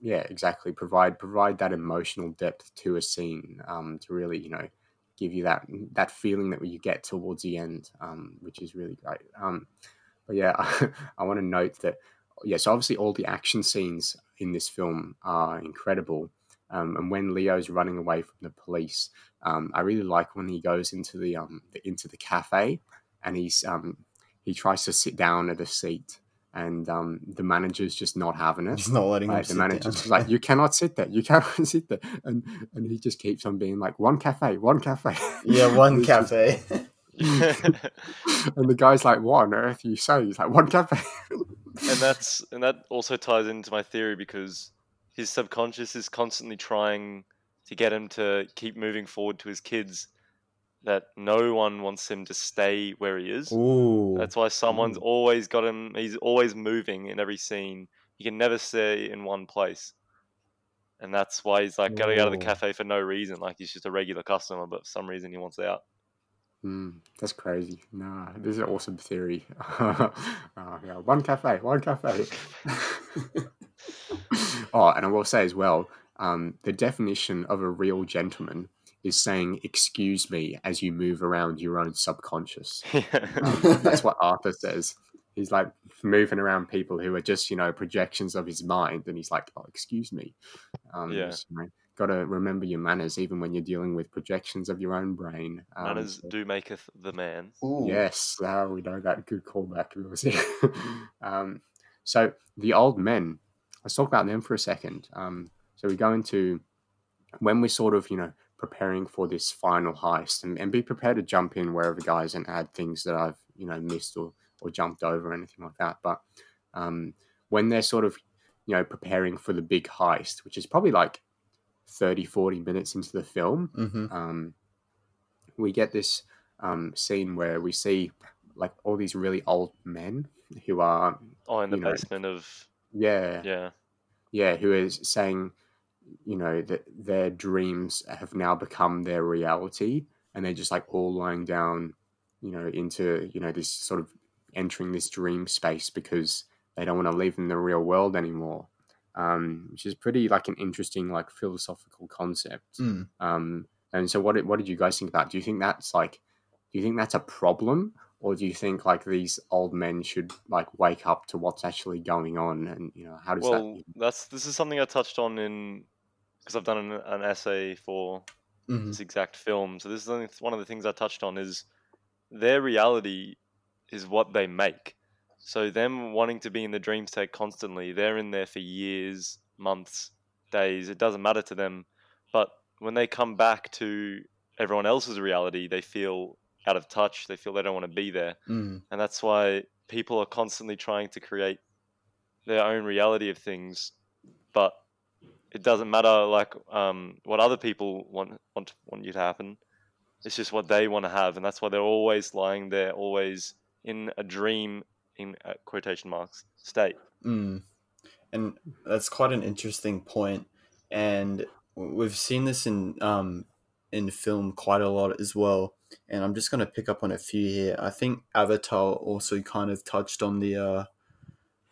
yeah, exactly. Provide provide that emotional depth to a scene um, to really, you know, give you that that feeling that you get towards the end, um, which is really great. Um, but yeah, (laughs) I want to note that yeah, so obviously all the action scenes in this film are incredible. Um, and when Leo's running away from the police, um, I really like when he goes into the um, the, into the cafe and he's um, he tries to sit down at a seat and um, the manager's just not having it. Just not letting him Like, the sit manager's down. like, you cannot sit there. You cannot (laughs) sit there. And and he just keeps on being like, one cafe, one cafe. yeah, (laughs) one cafe. (laughs) and the guy's like, what on earth are you saying? He's like, one cafe. and that's and that also ties into my theory because his subconscious is constantly trying to get him to keep moving forward to his kids that no one wants him to stay where he is Ooh, that's why someone's Ooh. always got him he's always moving in every scene he can never stay in one place and that's why he's like getting out of the cafe for no reason like he's just a regular customer but for some reason he wants out Mm, that's crazy. Nah, this is an awesome theory. (laughs) uh, yeah, one cafe, one cafe. (laughs) oh, and I will say as well, um, the definition of a real gentleman is saying "excuse me" as you move around your own subconscious. (laughs) Um, that's what Arthur says. He's like moving around people who are just, you know, projections of his mind, and he's like, "Oh, excuse me." Um, Yeah. just, you know, got to remember your manners, even when you're dealing with projections of your own brain. Um, manners so- do maketh the man Ooh. Yes, now we know that. Good callback, Lucy. (laughs) um, so the old men, let's talk about them for a second. Um, so we go into when we're sort of, you know, preparing for this final heist, and, and be prepared to jump in wherever, guys, and add things that I've, you know, missed or or jumped over or anything like that. But um, when they're sort of, you know, preparing for the big heist, which is probably like 30, 40 minutes into the film, hmm um, we get this um, scene where we see like all these really old men who are oh in the You know, basement of yeah yeah, yeah who is saying you know that their dreams have now become their reality and they're just like all lying down you know into you know this sort of entering this dream space because they don't want to live in the real world anymore um, which is pretty like an interesting like philosophical concept Mm. um, and so, what did, what did you guys think about? Do you think that's like, do you think that's a problem, or do you think like these old men should like wake up to what's actually going on? And you know, how does well, that? that's this is something I touched on in because I've done an, an essay for Mhm. this exact film. So this is only- one of the things I touched on is their reality is what they make. So them wanting to be in the dream state constantly, they're in there for years, months, days. It doesn't matter to them. But when they come back to everyone else's reality, they feel out of touch. They feel they don't want to be there, Mm. and that's why people are constantly trying to create their own reality of things. But it doesn't matter like um, what other people want want want you to happen. It's just what they want to have, and that's why they're always lying there, always in a dream in uh, quotation marks state. Mm. And that's quite an interesting point, and we've seen this in um in film quite a lot as well. And I'm just going to pick up on a few here. I think Avatar also kind of touched on the uh,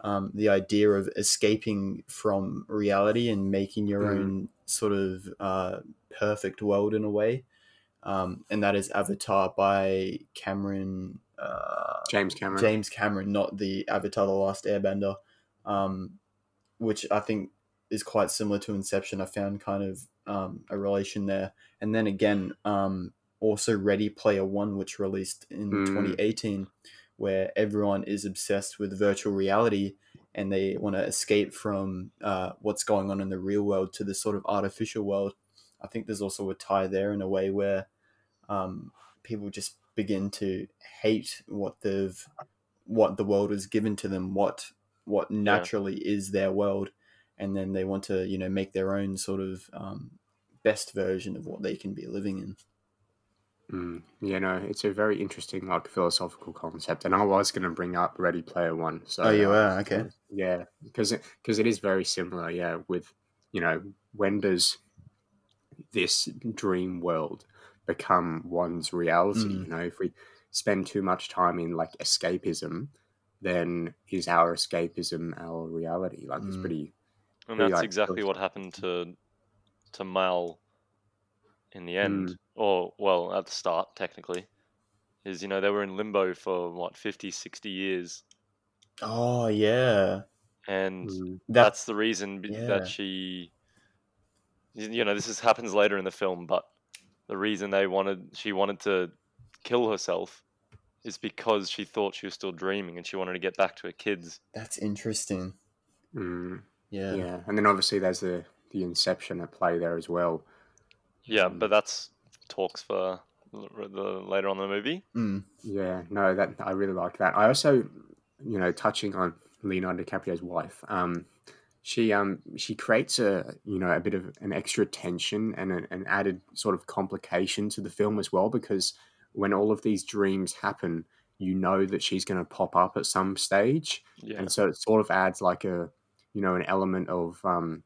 um, the idea of escaping from reality and making your Mm. own sort of uh, perfect world in a way. Um, and that is Avatar by Cameron. Uh, James Cameron. James Cameron, not the Avatar: The Last Airbender, um, which I think is quite similar to Inception. I found kind of um, a relation there, and then again, um, also Ready Player One, which released in Mm. 2018, where everyone is obsessed with virtual reality and they want to escape from uh, what's going on in the real world to this sort of artificial world. I think there's also a tie there in a way where um, people just begin to hate what they've what the world has given to them what what naturally is their world and then they want to you know make their own sort of um, best version of what they can be living in Mm, you know, it's a very interesting like philosophical concept, and I was going to bring up Ready Player One. So Oh, you uh, are? Okay. yeah, because because it is very similar. Yeah, with you know, when does this dream world become one's reality? Mm. You know, if we spend too much time in like escapism, then is our escapism our reality? Like it's Mm. pretty. And Pretty that's like exactly close. what happened to to Mal in the end, Mm. Or well, at the start, technically, is you know they were in limbo for what 50, 60 years, oh yeah. And Mm, that that's the reason yeah. that she, you know, this is happens later in the film, but the reason they wanted she wanted to kill herself is because she thought she was still dreaming and she wanted to get back to her kids. that's interesting. Mm, yeah, yeah, and then obviously there's the the Inception at play there as well. Yeah, Um, but that's talks for the later on in the movie. Mm. Yeah, no, that I really like that. I also, you know, touching on Leonardo DiCaprio's wife, um, she um she creates a you know a bit of an extra tension and an, an added sort of complication to the film as well because when all of these dreams happen, you know that she's going to pop up at some stage, Yeah, and so it sort of adds like a you know an element of um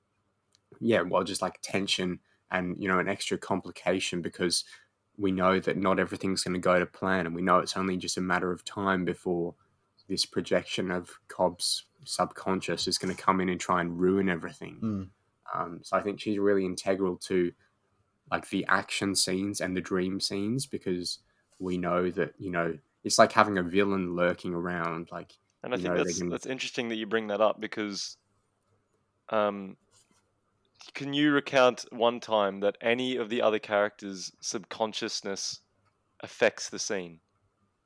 yeah well just like tension and you know an extra complication because we know that not everything's going to go to plan and we know it's only just a matter of time before this projection of cobb's subconscious is going to come in and try and ruin everything Mm. um, so i think she's really integral to like the action scenes and the dream scenes because we know that you know it's like having a villain lurking around like and I think know, they that's can- that's interesting that you bring that up because, um, can you recount one time that any of the other characters' subconsciousness affects the scene?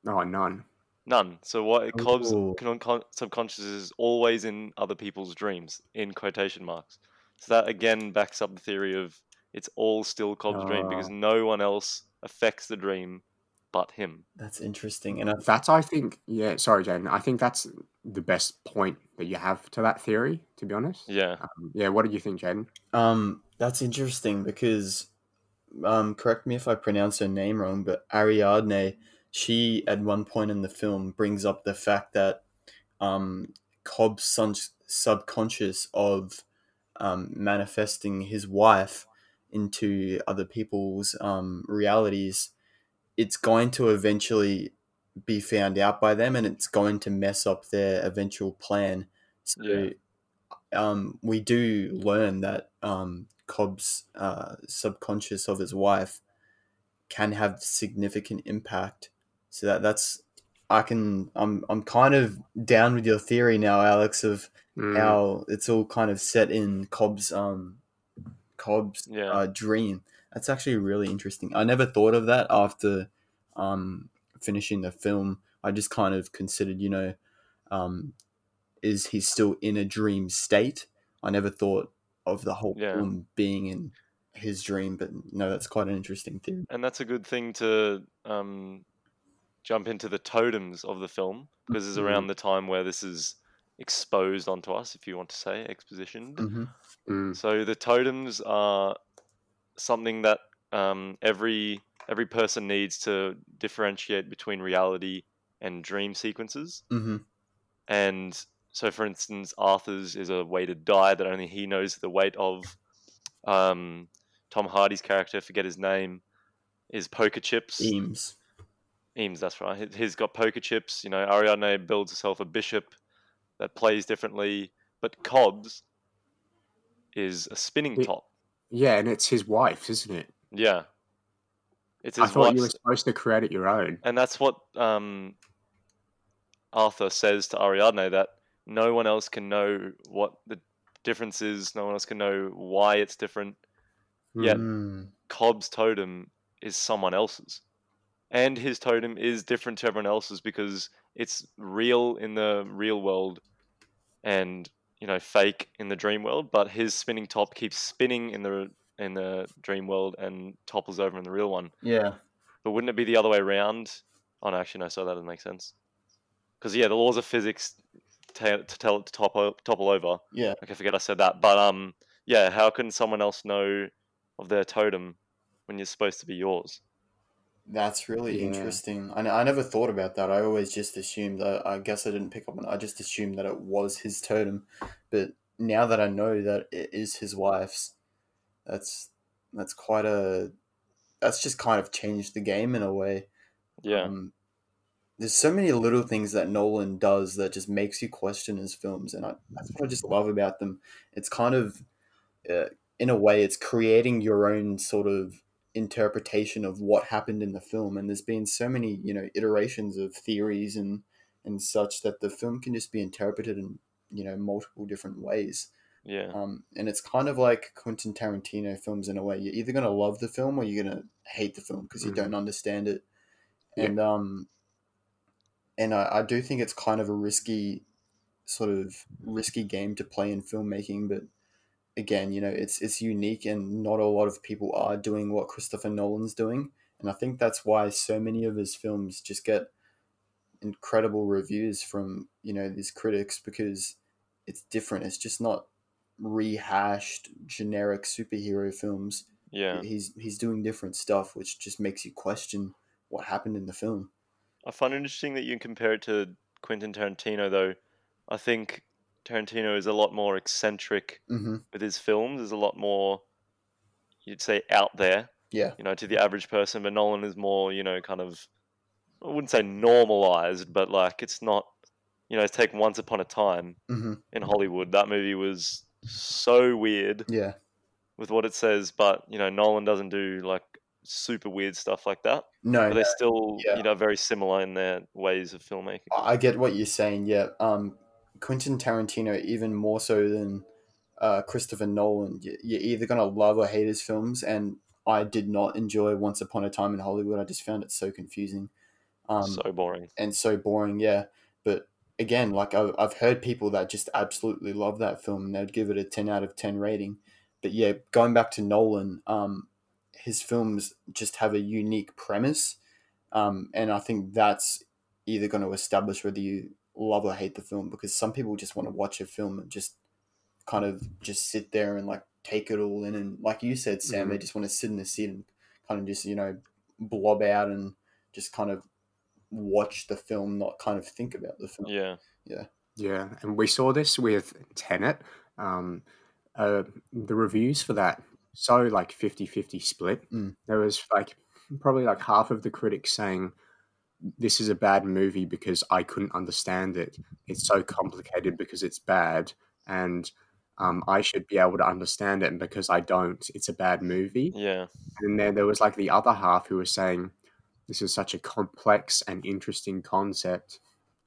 oh none None. So what Cobb's Ooh. con- con- subconscious is always in other people's dreams, in quotation marks. So that again backs up the theory of it's all still Cobb's dream because Ah. no one else affects the dream but him. that's interesting and I, That's, I think, yeah, sorry, Jaden. I think that's the best point that you have to that theory, to be honest. Yeah. Um, yeah, what do you think, Jaden? Um, that's interesting because, um, correct me if I pronounce her name wrong, but Ariadne, she at one point in the film brings up the fact that, um, Cobb's son- subconscious of, um, manifesting his wife into other people's um, realities, it's going to eventually be found out by them, and it's going to mess up their eventual plan. So, Yeah. um, we do learn that um, Cobb's uh, subconscious of his wife can have significant impact. So that that's I can I'm I'm kind of down with your theory now, Alex, of Mm. how it's all kind of set in Cobb's um Cobb's Yeah. uh, dream. That's actually really interesting. I never thought of that after um finishing the film. I just kind of considered, you know, um is he still in a dream state? I never thought of the whole Yeah. film being in his dream, but no, that's quite an interesting theory. and that's a good thing to um, jump into the totems of the film because it's around the time where this is exposed onto us, if you want to say expositioned. hmm Mm. So the totems are something that um, every every person needs to differentiate between reality and dream sequences. hmm And so, for instance, Arthur's is a way to die that only he knows the weight of. Um, Tom Hardy's character, forget his name, is poker chips. Eames. Eames, that's right. He- He's got poker chips. You know, Ariadne builds herself a bishop that plays differently, but Cobb's is a spinning top. Yeah, and it's his wife, isn't it? Yeah, it's I his thought you were supposed to create it your own. and that's what um, Arthur says to Ariadne that no one else can know what the difference is. No one else can know why it's different. Yeah. Mm. Cobb's totem is someone else's. And his totem is different to everyone else's because it's real in the real world and you know fake in the dream world, but his spinning top keeps spinning in the in the dream world and topples over in the real one. Yeah. But wouldn't it be the other way around? Oh no, actually no, so that doesn't make sense. Because yeah, the laws of physics ta to tell it to topple, topple over. Yeah. Okay, forget I said that. But um, yeah, how can someone else know of their totem when you're supposed to be yours? That's really Yeah. interesting. I, I never thought about that. I always just assumed that, I guess I didn't pick up on it. I just assumed that it was his totem. But now that I know that it is his wife's, that's that's quite a that's just kind of changed the game in a way. Yeah, Um, there's so many little things that Nolan does that just makes you question his films, and I, that's what I just love about them. It's kind of, uh, in a way, it's creating your own sort of interpretation of what happened in the film. And there's been so many, you know, iterations of theories and and such that the film can just be interpreted in you know multiple different ways. yeah, Um, and it's kind of like Quentin Tarantino films in a way. You're either gonna love the film or you're gonna hate the film because you Mhm. don't understand it. Yeah. And um, and I, I do think it's kind of a risky, sort of risky game to play in filmmaking. But again, you know, it's it's unique, and not a lot of people are doing what Christopher Nolan's doing. And I think that's why so many of his films just get incredible reviews from you know these critics because it's different. It's just not rehashed generic superhero films. yeah. He's he's doing different stuff, which just makes you question what happened in the film. I find it interesting that you compare it to Quentin Tarantino, though. I think Tarantino is a lot more eccentric hmm with his films. There's a lot more, you'd say, out there. Yeah, you know, to the average person, but Nolan is more, you know, kind of, I wouldn't say normalized, but like it's not, you know, take Once Upon a Time hmm in Hollywood. That movie was so weird yeah, with what it says, but you know, Nolan doesn't do like super weird stuff like that. no, But they're still, yeah. you know, very similar in their ways of filmmaking. I get what you're saying. Yeah, um, Quentin Tarantino even more so than uh, Christopher Nolan. You- You're either gonna love or hate his films, and I did not enjoy Once Upon a Time in Hollywood. I just found it so confusing, um, so boring. and so boring. Yeah, but again, like I've, I've heard people that just absolutely love that film, and they'd give it a ten out of ten rating. But yeah, going back to Nolan, um, his films just have a unique premise, um, and I think that's either going to establish whether you love or hate the film because some people just want to watch a film and just kind of just sit there and like take it all in and like you said sam they just want to sit in the seat and kind of just you know blob out and just kind of watch the film not kind of think about the film Yeah. Yeah, Yeah. and we saw this with Tenet. Um, uh, the reviews for that so like 50-50 split. Mm. There was like probably like half of the critics saying this is a bad movie because I couldn't understand it. It's so complicated because it's bad, and um, I should be able to understand it. And because I don't, it's a bad movie. Yeah. And then there was like the other half who was saying this is such a complex and interesting concept,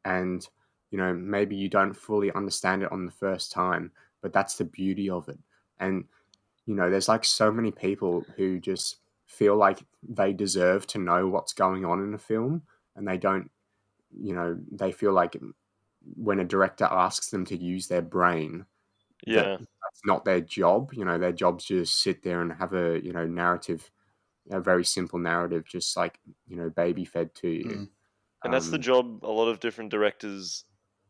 and you know maybe you don't fully understand it on the first time, but that's the beauty of it. And you know, there's like so many people who just feel like they deserve to know what's going on in a film, and they don't. You know, they feel like when a director asks them to use their brain, Yeah. that's not their job. You know, their job's to just sit there and have a you know narrative, a very simple narrative, just like you know baby fed to you. Mm. And that's the Um, job a lot of different directors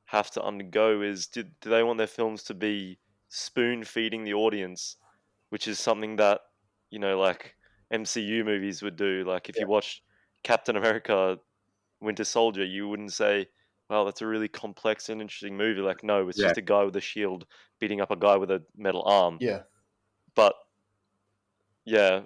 have to undergo is do, do they want their films to be spoon feeding the audience, which is something that, you know, like MCU movies would do. Like if you watch Captain America Winter Soldier, you wouldn't say, Well, that's a really complex and interesting movie. Like, no, it's Yeah. just a guy with a shield beating up a guy with a metal arm Yeah. but yeah,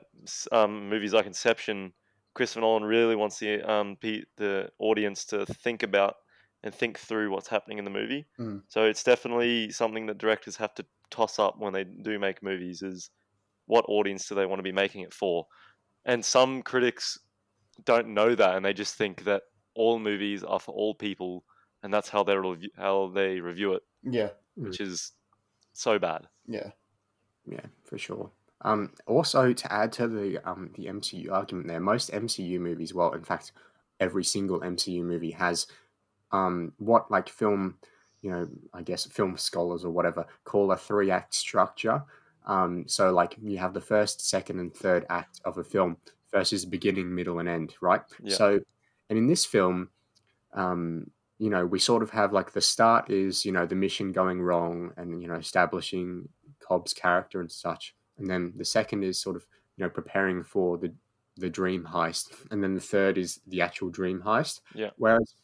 um, movies like Inception, Christopher Nolan really wants the um pe- the audience to think about and think through what's happening in the movie. Mm. So it's definitely something that directors have to toss up when they do make movies is what audience do they want to be making it for? And some critics don't know that and they just think that all movies are for all people and that's how they review how they review it, Yeah. which is so bad. Yeah. Yeah, for sure. Um, also, to add to the um, the MCU argument, there, most MCU movies, well, in fact, every single MCU movie has um, what like film, you know, I guess film scholars or whatever call a three act structure. Um, so, like, you have the first, second, and third act of a film versus beginning, middle, and end, right? Yeah. So, and in this film, um, you know, we sort of have like the start is, you know, the mission going wrong and, you know, establishing Cobb's character and such. And then the second is sort of, you know, preparing for the the dream heist. And then the third is the actual dream heist. Yeah. Whereas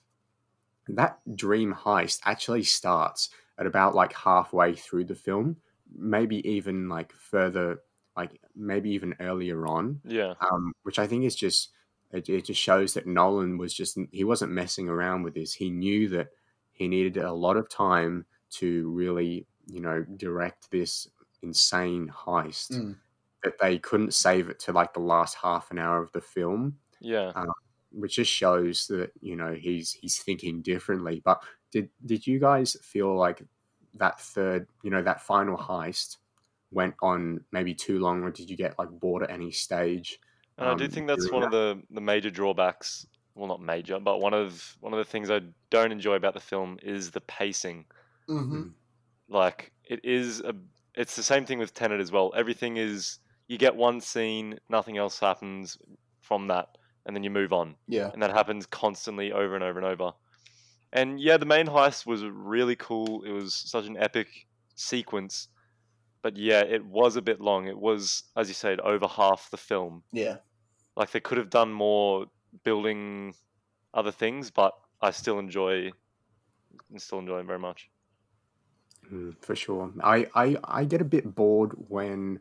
that dream heist actually starts at about like halfway through the film, maybe even like further, like maybe even earlier on Yeah. um, which I think is just it, it just shows that Nolan was just he wasn't messing around with this. He knew that he needed a lot of time to really you know direct this insane heist. Mm. That they couldn't save it to like the last half an hour of the film, Yeah. which just shows that you know he's he's thinking differently. But did did you guys feel like that third you know that final heist went on maybe too long, or did you get like bored at any stage? And I do um, think that's during one of the, the major drawbacks. Well, not major, but one of one of the things I don't enjoy about the film is the pacing. Mm-hmm. Like it is a, it's the same thing with Tenet as well. Everything is you get one scene, nothing else happens from that, and then you move on, Yeah. and that happens constantly over and over and over. And yeah, the main heist was really cool. It was such an epic sequence, but yeah, it was a bit long. It was, as you said, over half the film. Yeah. like they could have done more building other things, but I still enjoy I still enjoy it very much. Mm, for sure. I, I I get a bit bored when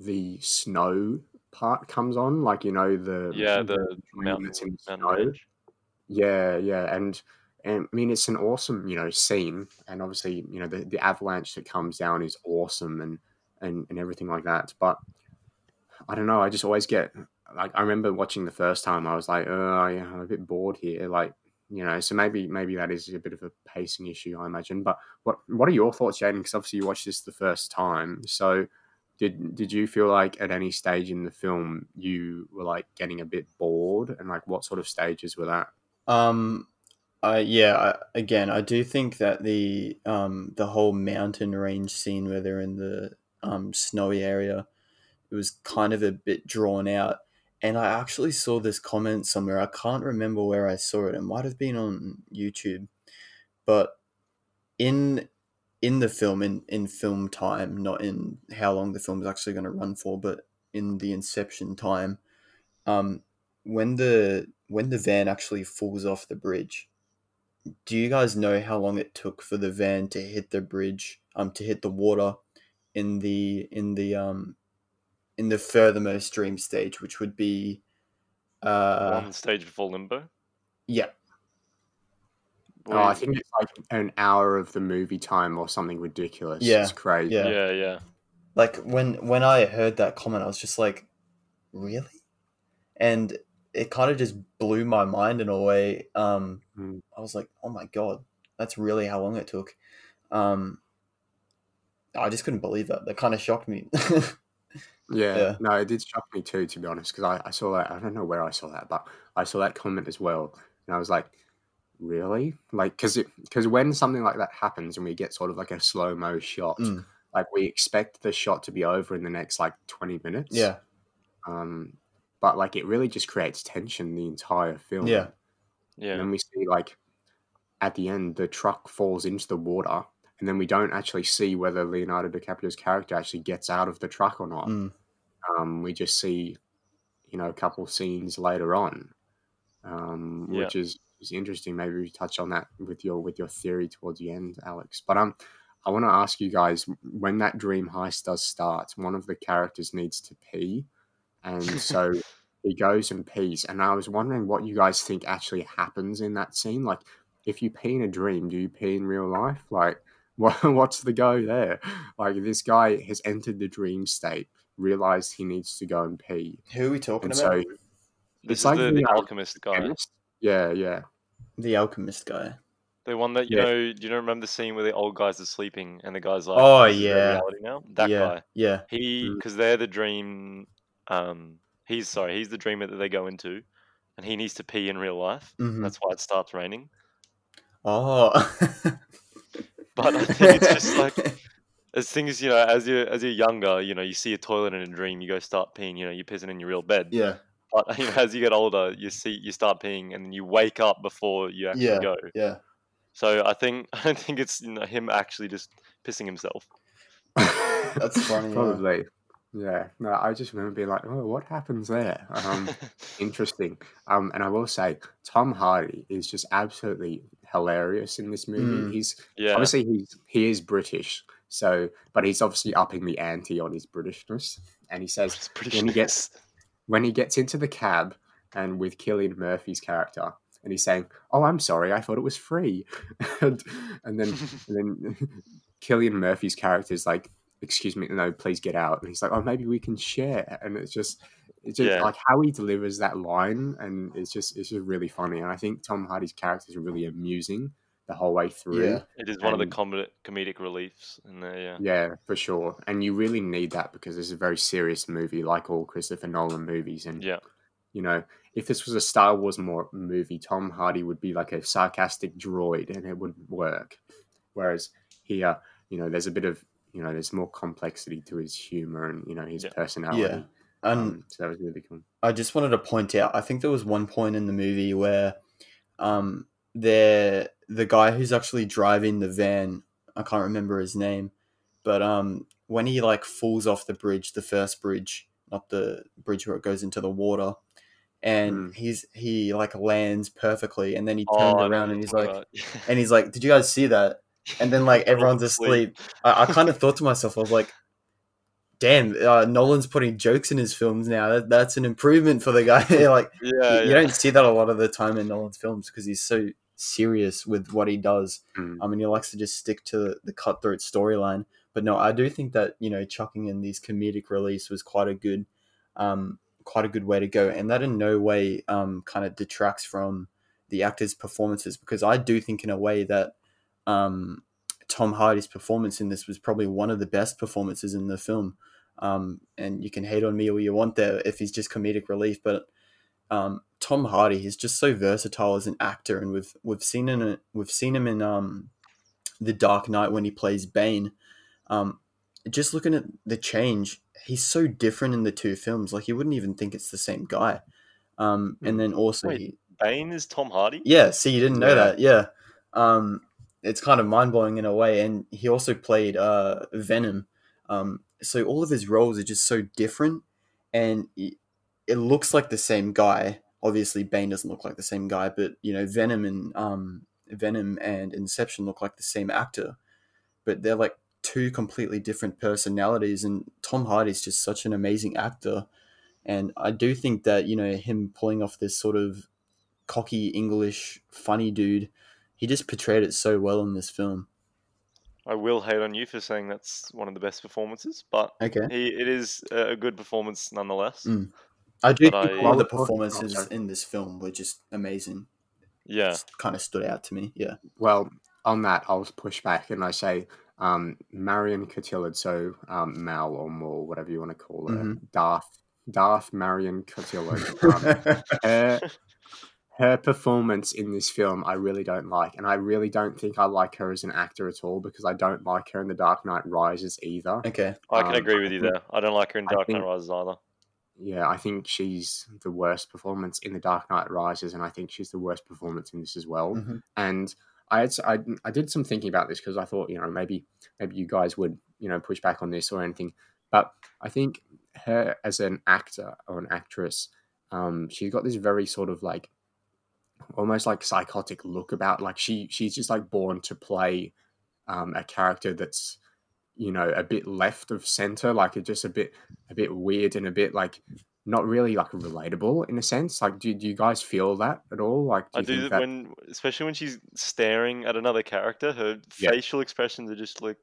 the snow part comes on, like you know the Yeah, the dream mountain, the mountain snow. range. Yeah, yeah, and, and I mean it's an awesome you know scene, and obviously you know the, the avalanche that comes down is awesome and and and everything like that. But I don't know. I just always get like I remember watching the first time. I was like, oh yeah, I'm a bit bored here. Like you know, so maybe maybe that is a bit of a pacing issue, I imagine. But what what are your thoughts, Jaden? Because obviously you watched this the first time. So did did you feel like at any stage in the film you were like getting a bit bored, and like what sort of stages were that? Um, I yeah. I, again, I do think that the um the whole mountain range scene where they're in the um snowy area, it was kind of a bit drawn out. And I actually saw this comment somewhere. I can't remember where I saw it. It might have been on YouTube, but in in the film in in film time, not in how long the film is actually going to run for, but in the inception time, um, when the when the van actually falls off the bridge, do you guys know how long it took for the van to hit the bridge, um, to hit the water in the in the um in the furthermost dream stage, which would be uh One stage before limbo. yeah Oh, I think it's like an hour of the movie time or something ridiculous. Yeah, it's crazy. yeah. yeah, yeah. like when when I heard that comment, I was just like, really? And it kind of just blew my mind in a way. Um, Mm. I was like, oh my god, that's really how long it took. Um, I just couldn't believe that. That kind of shocked me. (laughs) Yeah, Yeah. no, it did shock me too, to be honest, because I, I saw that. I don't know where I saw that, but I saw that comment as well, and I was like, really? Like, because because when something like that happens and we get sort of like a slow mo shot, Mm. like we expect the shot to be over in the next like twenty minutes. yeah, Um, but like it really just creates tension the entire film. Yeah. And Yeah. then we see like at the end the truck falls into the water, and then we don't actually see whether Leonardo DiCaprio's character actually gets out of the truck or not. Mm. Um, we just see, you know, a couple scenes later on, um, Yeah. which is, is interesting. Maybe we touch on that with your with your theory towards the end, Alex. But um, I want to ask you guys when that dream heist does start, one of the characters needs to pee, and (laughs) so he goes and pees. And I was wondering what you guys think actually happens in that scene. Like, if you pee in a dream, do you pee in real life? Like, (laughs) what, what's the go there? Like, this guy has entered the dream state, realized he needs to go and pee, who are we talking and about? so This It's is like the, the, the alchemist guy. chemist? Yeah, yeah, the alchemist guy. The one that you Yeah. know, you don't remember the scene where the old guys are sleeping and the guy's like, Oh, "This is their yeah. reality now." That yeah, guy. yeah, He, Mm. because they're the dream. Um, he's sorry, he's the dreamer that they go into, and he needs to pee in real life. mhm. That's why it starts raining. Oh, (laughs) But I think it's just like (laughs) as things, you know, as you as you're younger, you know, you see a toilet in a dream, you go start peeing, you know, you're pissing in your real bed. yeah, But (laughs) you know, as you get older, you see you start peeing, and then you wake up before you actually Yeah. go. yeah. So I think I don't think it's you know, him actually just pissing himself. That's funny, yeah. Probably. Yeah. No, I just remember being like, oh, what happens there? Um, interesting. Um, and I will say, Tom Hardy is just absolutely hilarious in this movie. Mm. He's yeah, obviously he's he is British, so but he's obviously upping the ante on his Britishness. And he says when he gets (laughs) when he gets into the cab and with Cillian Murphy's character, and he's saying, "Oh, I'm sorry, I thought it was free," (laughs) and, and then and then (laughs) Cillian Murphy's character is like, "Excuse me, no, please get out," and he's like, "Oh, maybe we can share," and it's just. It's just Yeah. like how he delivers that line, and it's just it's just really funny. And I think Tom Hardy's character is really amusing the whole way through. Yeah. It is one of the and- comedic comedic reliefs in there. Yeah, Yeah, for sure. And you really need that because this is a very serious movie, like all Christopher Nolan movies. And yeah, you know, if this was a Star Wars more movie, Tom Hardy would be like a sarcastic droid, and it wouldn't work. Whereas here, you know, there's a bit of you know, there's more complexity to his humor and you know his Yeah. personality. Yeah. And Um, so that was really cool. I just wanted to point out. I think there was one point in the movie where, um, there the guy who's actually driving the van. I can't remember his name, but um, when he like falls off the bridge, the first bridge, not the bridge where it goes into the water, and Mm. he's he like lands perfectly, and then he Oh, turns know around and he's like, and he's like, "Did you guys see that?" And then like (laughs) everyone's asleep. I, I kind of thought to myself, I was like, "Damn, uh, Nolan's putting jokes in his films now. That, that's an improvement for the guy." (laughs) like, (laughs) Yeah, you yeah. don't see that a lot of the time in Nolan's films because he's so serious with what he does. Mm. I mean, he likes to just stick to the cutthroat storyline. But no, I do think that you know chucking in these comedic reliefs was quite a good, um, quite a good way to go, and that in no way um, kind of detracts from the actors' performances because I do think in a way that um, Tom Hardy's performance in this was probably one of the best performances in the film. Um, and you can hate on me all you want there if he's just comedic relief, but um, Tom Hardy he's just so versatile as an actor, and we've we've seen in we've seen him in um, the Dark Knight when he plays Bane. Um, just looking at the change, he's so different in the two films. Like you wouldn't even think it's the same guy. Um, and then also, Wait. he, Bane is Tom Hardy. yeah. See, you didn't know Yeah. that. Yeah. Um, it's kind of mind blowing in a way, and he also played uh, Venom. Um, so all of his roles are just so different, and it, it looks like the same guy. Obviously, Bane doesn't look like the same guy, but you know, Venom and um, Venom and Inception look like the same actor, but they're like two completely different personalities. And Tom Hardy's just such an amazing actor, and I do think that you know him pulling off this sort of cocky English funny dude, he just portrayed it so well in this film. I will hate on you for saying that's one of the best performances, but Okay. he it is a a good performance nonetheless. Mm. I do But think I- all the Well, well, performances okay. in this film were just amazing. Yeah. Just kind of stood out to me. Yeah. Well, on that, I'll push back and I say um, Marion Cotillard, so um, Mal or Maul, whatever you want to call her, Mhm. Darth, Darth Marion Cotillard. Um, (laughs) her, her performance in this film, I really don't like, and I really don't think I like her as an actor at all because I don't like her in The Dark Knight Rises either. okay. I can Um, agree with you there. I don't like her in I Dark Knight Rises either. Yeah, I think she's the worst performance in The Dark Knight Rises, and I think she's the worst performance in this as well. Mhm. And I had, I, I did some thinking about this because I thought you know maybe maybe you guys would you know push back on this or anything, but I think her as an actor or an actress, um, she's got this very sort of like almost like psychotic look about like she she's just like born to play um, a character that's you know a bit left of center like it just a bit a bit weird and a bit like not really like relatable in a sense like do, do you guys feel that at all like do I you do that when, especially when she's staring at another character. Her Yeah. facial expressions are just like,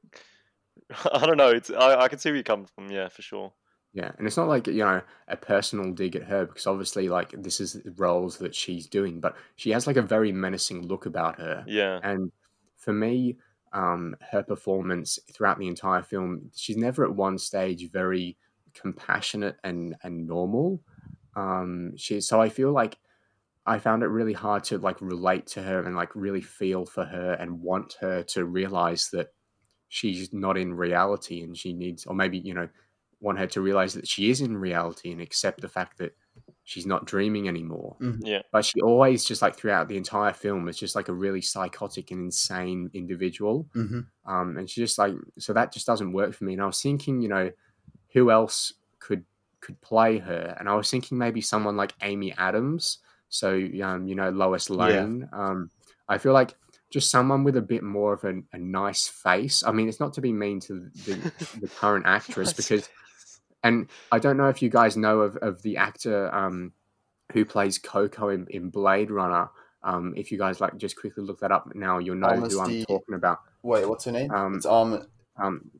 (laughs) I don't know. It's I, I can see where you come from. Yeah, for sure. Yeah, and it's not like you know a personal dig at her because obviously like this is the roles that she's doing, but she has like a very menacing look about her. Yeah, And for me, um, her performance throughout the entire film, she's never at one stage very compassionate and and normal. Um, she so I feel like I found it really hard to like relate to her and like really feel for her and want her to realize that she's not in reality and she needs, or maybe you know, want her to realize that she is in reality and accept the fact that she's not dreaming anymore. Yeah, but she always just like throughout the entire film is just like a really psychotic and insane individual. Hmm um and she just like so that just doesn't work for me. And i was thinking you know who else could could play her? And i was thinking maybe someone like amy adams. So um you know lois lane. Um i feel like just someone with a bit more of a, a nice face. I mean it's not to be mean to the, the (laughs) current actress because and I don't know if you guys know of, of the actor um, who plays Coco in, in Blade Runner. Um, if you guys like, just quickly look that up now, you'll know who I'm Honesty- talking about. Wait, what's her name? Um, it's um. Um,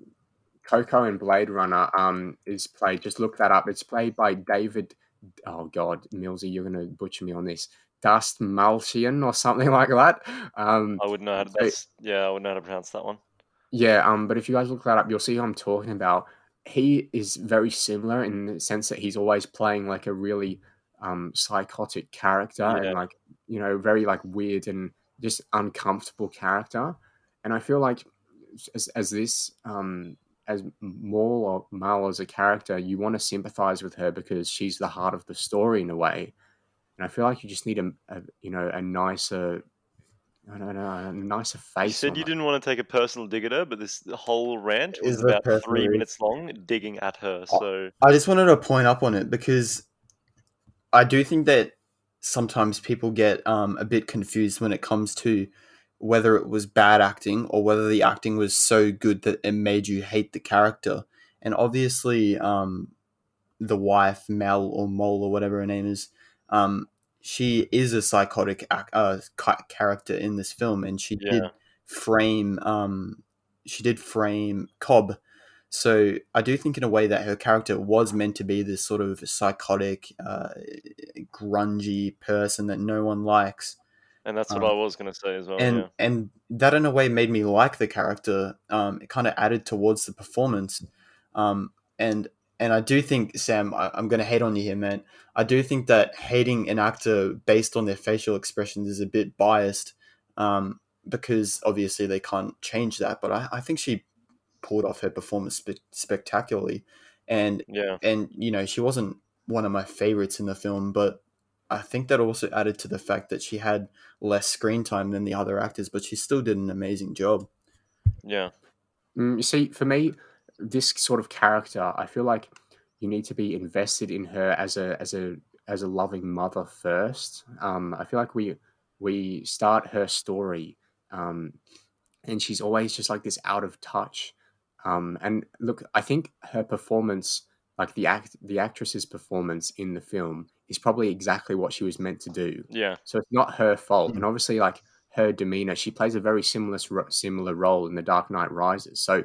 Coco in Blade Runner um, is played. Just look that up. It's played by David. Oh God, Millsy, you're gonna butcher me on this. Dastmalchian or something (laughs) like that. Um, I wouldn't know how to. So- That's, yeah, I wouldn't know how to pronounce that one. Yeah, um, but if you guys look that up, you'll see who I'm talking about. He is very similar in the sense that he's always playing like a really um psychotic character Yeah. and like you know very like weird and just uncomfortable character. And I feel like as, as this um as Maul or Mal as a character, you want to sympathize with her because she's the heart of the story in a way. And I feel like you just need a, a you know a nicer I don't know a nicer face. You said you didn't want to take a personal dig at her, but this whole rant was about three minutes long, digging at her. So I just wanted to point up on it because I do think that sometimes people get um, a bit confused when it comes to whether it was bad acting or whether the acting was so good that it made you hate the character. And obviously, um, the wife, Mel or Mole or whatever her name is, um, she is a psychotic ac- uh, character in this film, and she did frame um she did frame Cobb. So I do think in a way that her character was meant to be this sort of psychotic, uh, grungy person that no one likes, and that's what um, I was gonna say as well. and yeah, and that in a way made me like the character. Um, it kind of added towards the performance, um, and and I do think Sam, I, I'm going to hate on you here, man. I do think that hating an actor based on their facial expressions is a bit biased, um, because obviously they can't change that. But I, I think she pulled off her performance spe- spectacularly, and yeah, and you know she wasn't one of my favorites in the film, but I think that also added to the fact that she had less screen time than the other actors, but she still did an amazing job. yeah, Mm, you see, for me, this sort of character, I feel like you need to be invested in her as a as a as a loving mother first. Um, I feel like we we start her story, um, and she's always just like this out of touch. Um, and look, I think her performance, like the act, the actress's performance in the film, is probably exactly what she was meant to do. yeah, So it's not her fault, Mm. and obviously, like her demeanor, she plays a very similar similar role in The Dark Knight Rises. So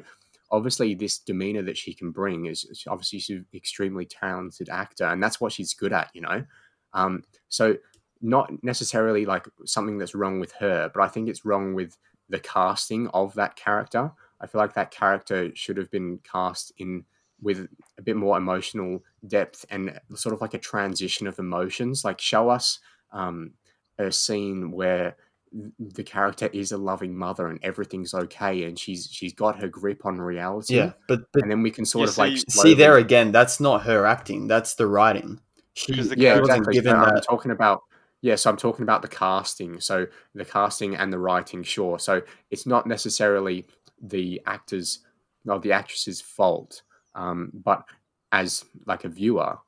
obviously this demeanor that she can bring is obviously she's an extremely talented actor, and that's what she's good at, you know. Um, so not necessarily like something that's wrong with her, but I think it's wrong with the casting of that character. I feel like that character should have been cast in with a bit more emotional depth and sort of like a transition of emotions. Like show us um, a scene where the character is a loving mother and everything's okay and she's she's got her grip on reality. Yeah, but but and then we can sort You of like see- see there again, that's not her acting. That's the writing. She, the yeah, exactly. given So I'm talking about yeah, so I'm talking about the casting. So the casting and the writing, sure. So it's not necessarily the actors or the actress's fault, um, but as like a viewer,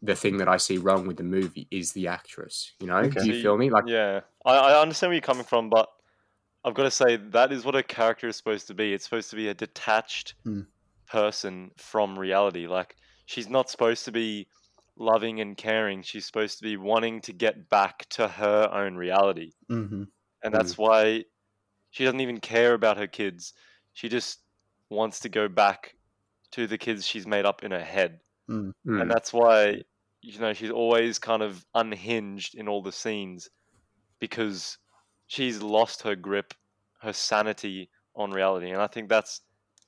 the thing that I see wrong with the movie is the actress. You know, Okay. do you feel me? Like Yeah, I, I understand where you're coming from, but I've got to say that is what a character is supposed to be. It's supposed to be a detached Hmm. person from reality. Like she's not supposed to be loving and caring. She's supposed to be wanting to get back to her own reality, hmm and that's why she doesn't even care about her kids. She just wants to go back to the kids she's made up in her head mm, and that's why you know she's always kind of unhinged in all the scenes because she's lost her grip her sanity on reality and i think that's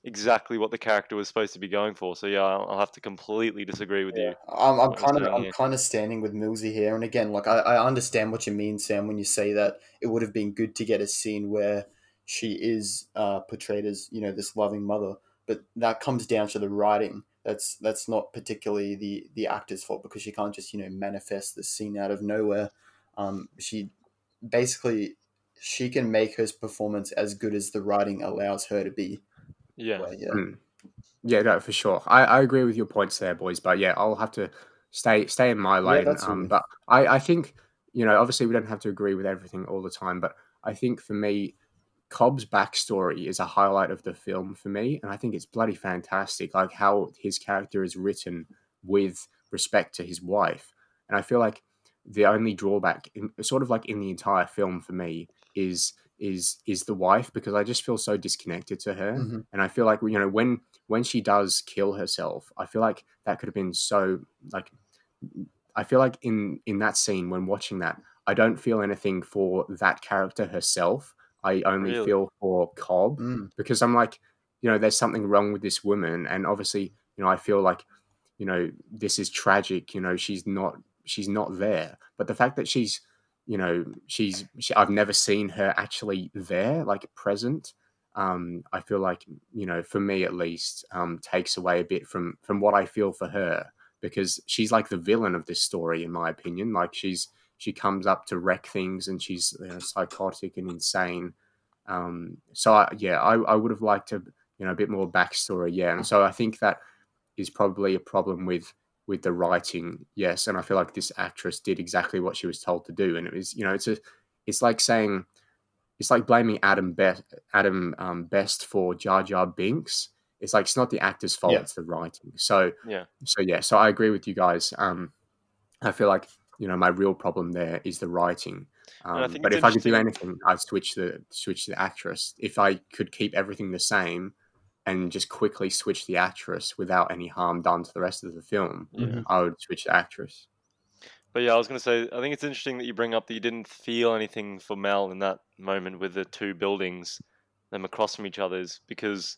exactly what the character was supposed to be going for so yeah i'll have to completely disagree with you I'm, I'm kind of I'm here. kind of standing with Millsy here, and again, like I, I understand what you mean, Sam, when you say that it would have been good to get a scene where she is uh, portrayed as you know this loving mother, but that comes down to the writing. That's that's not particularly the the actor's fault because she can't just you know manifest the scene out of nowhere. Um, she basically she can make her performance as good as the writing allows her to be. yeah But, yeah. Mm. Yeah, no, for sure. I, I agree with your points there, boys. But yeah, I'll have to stay stay in my lane. that's um, fine. but I, I think you know, obviously, we don't have to agree with everything all the time. But I think for me, Cobb's backstory is a highlight of the film for me, and I think it's bloody fantastic. Like how his character is written with respect to his wife, and I feel like the only drawback, in, sort of like in the entire film for me, is is is the wife because I just feel so disconnected to her, Mhm. and I feel like you know when when she does kill herself, I feel like that could have been so like I feel like in in that scene when watching that, I don't feel anything for that character herself. I only Really? feel for Cobb Mm. because I'm like, you know, there's something wrong with this woman, and obviously, you know, I feel like, you know, this is tragic. You know, she's not she's not there, but the fact that she's, you know, she's she, I've never seen her actually there, like present. Um, I feel like you know, for me at least, um, takes away a bit from from what I feel for her because she's like the villain of this story, in my opinion. Like she's she comes up to wreck things, and she's you know, psychotic and insane. Um, so I, yeah, I, I would have liked to you know a bit more backstory. Yeah, and so I think that is probably a problem with with the writing. Yes, and I feel like this actress did exactly what she was told to do, and it was you know it's a it's like saying it's like blaming Ahmed Best Adam um, Best for Jar Jar Binks. It's like it's not the actor's fault; Yeah. it's the writing. So yeah so yeah, so I agree with you guys. Um, I feel like you know my real problem there is the writing. Um, but if I could do anything, I'd switch the switch the actress. If I could keep everything the same and just quickly switch the actress without any harm done to the rest of the film, yeah Mhm. I would switch the actress. But yeah, I was going to say, I think it's interesting that you bring up that you didn't feel anything for Mel in that moment with the two buildings, them across from each other's, because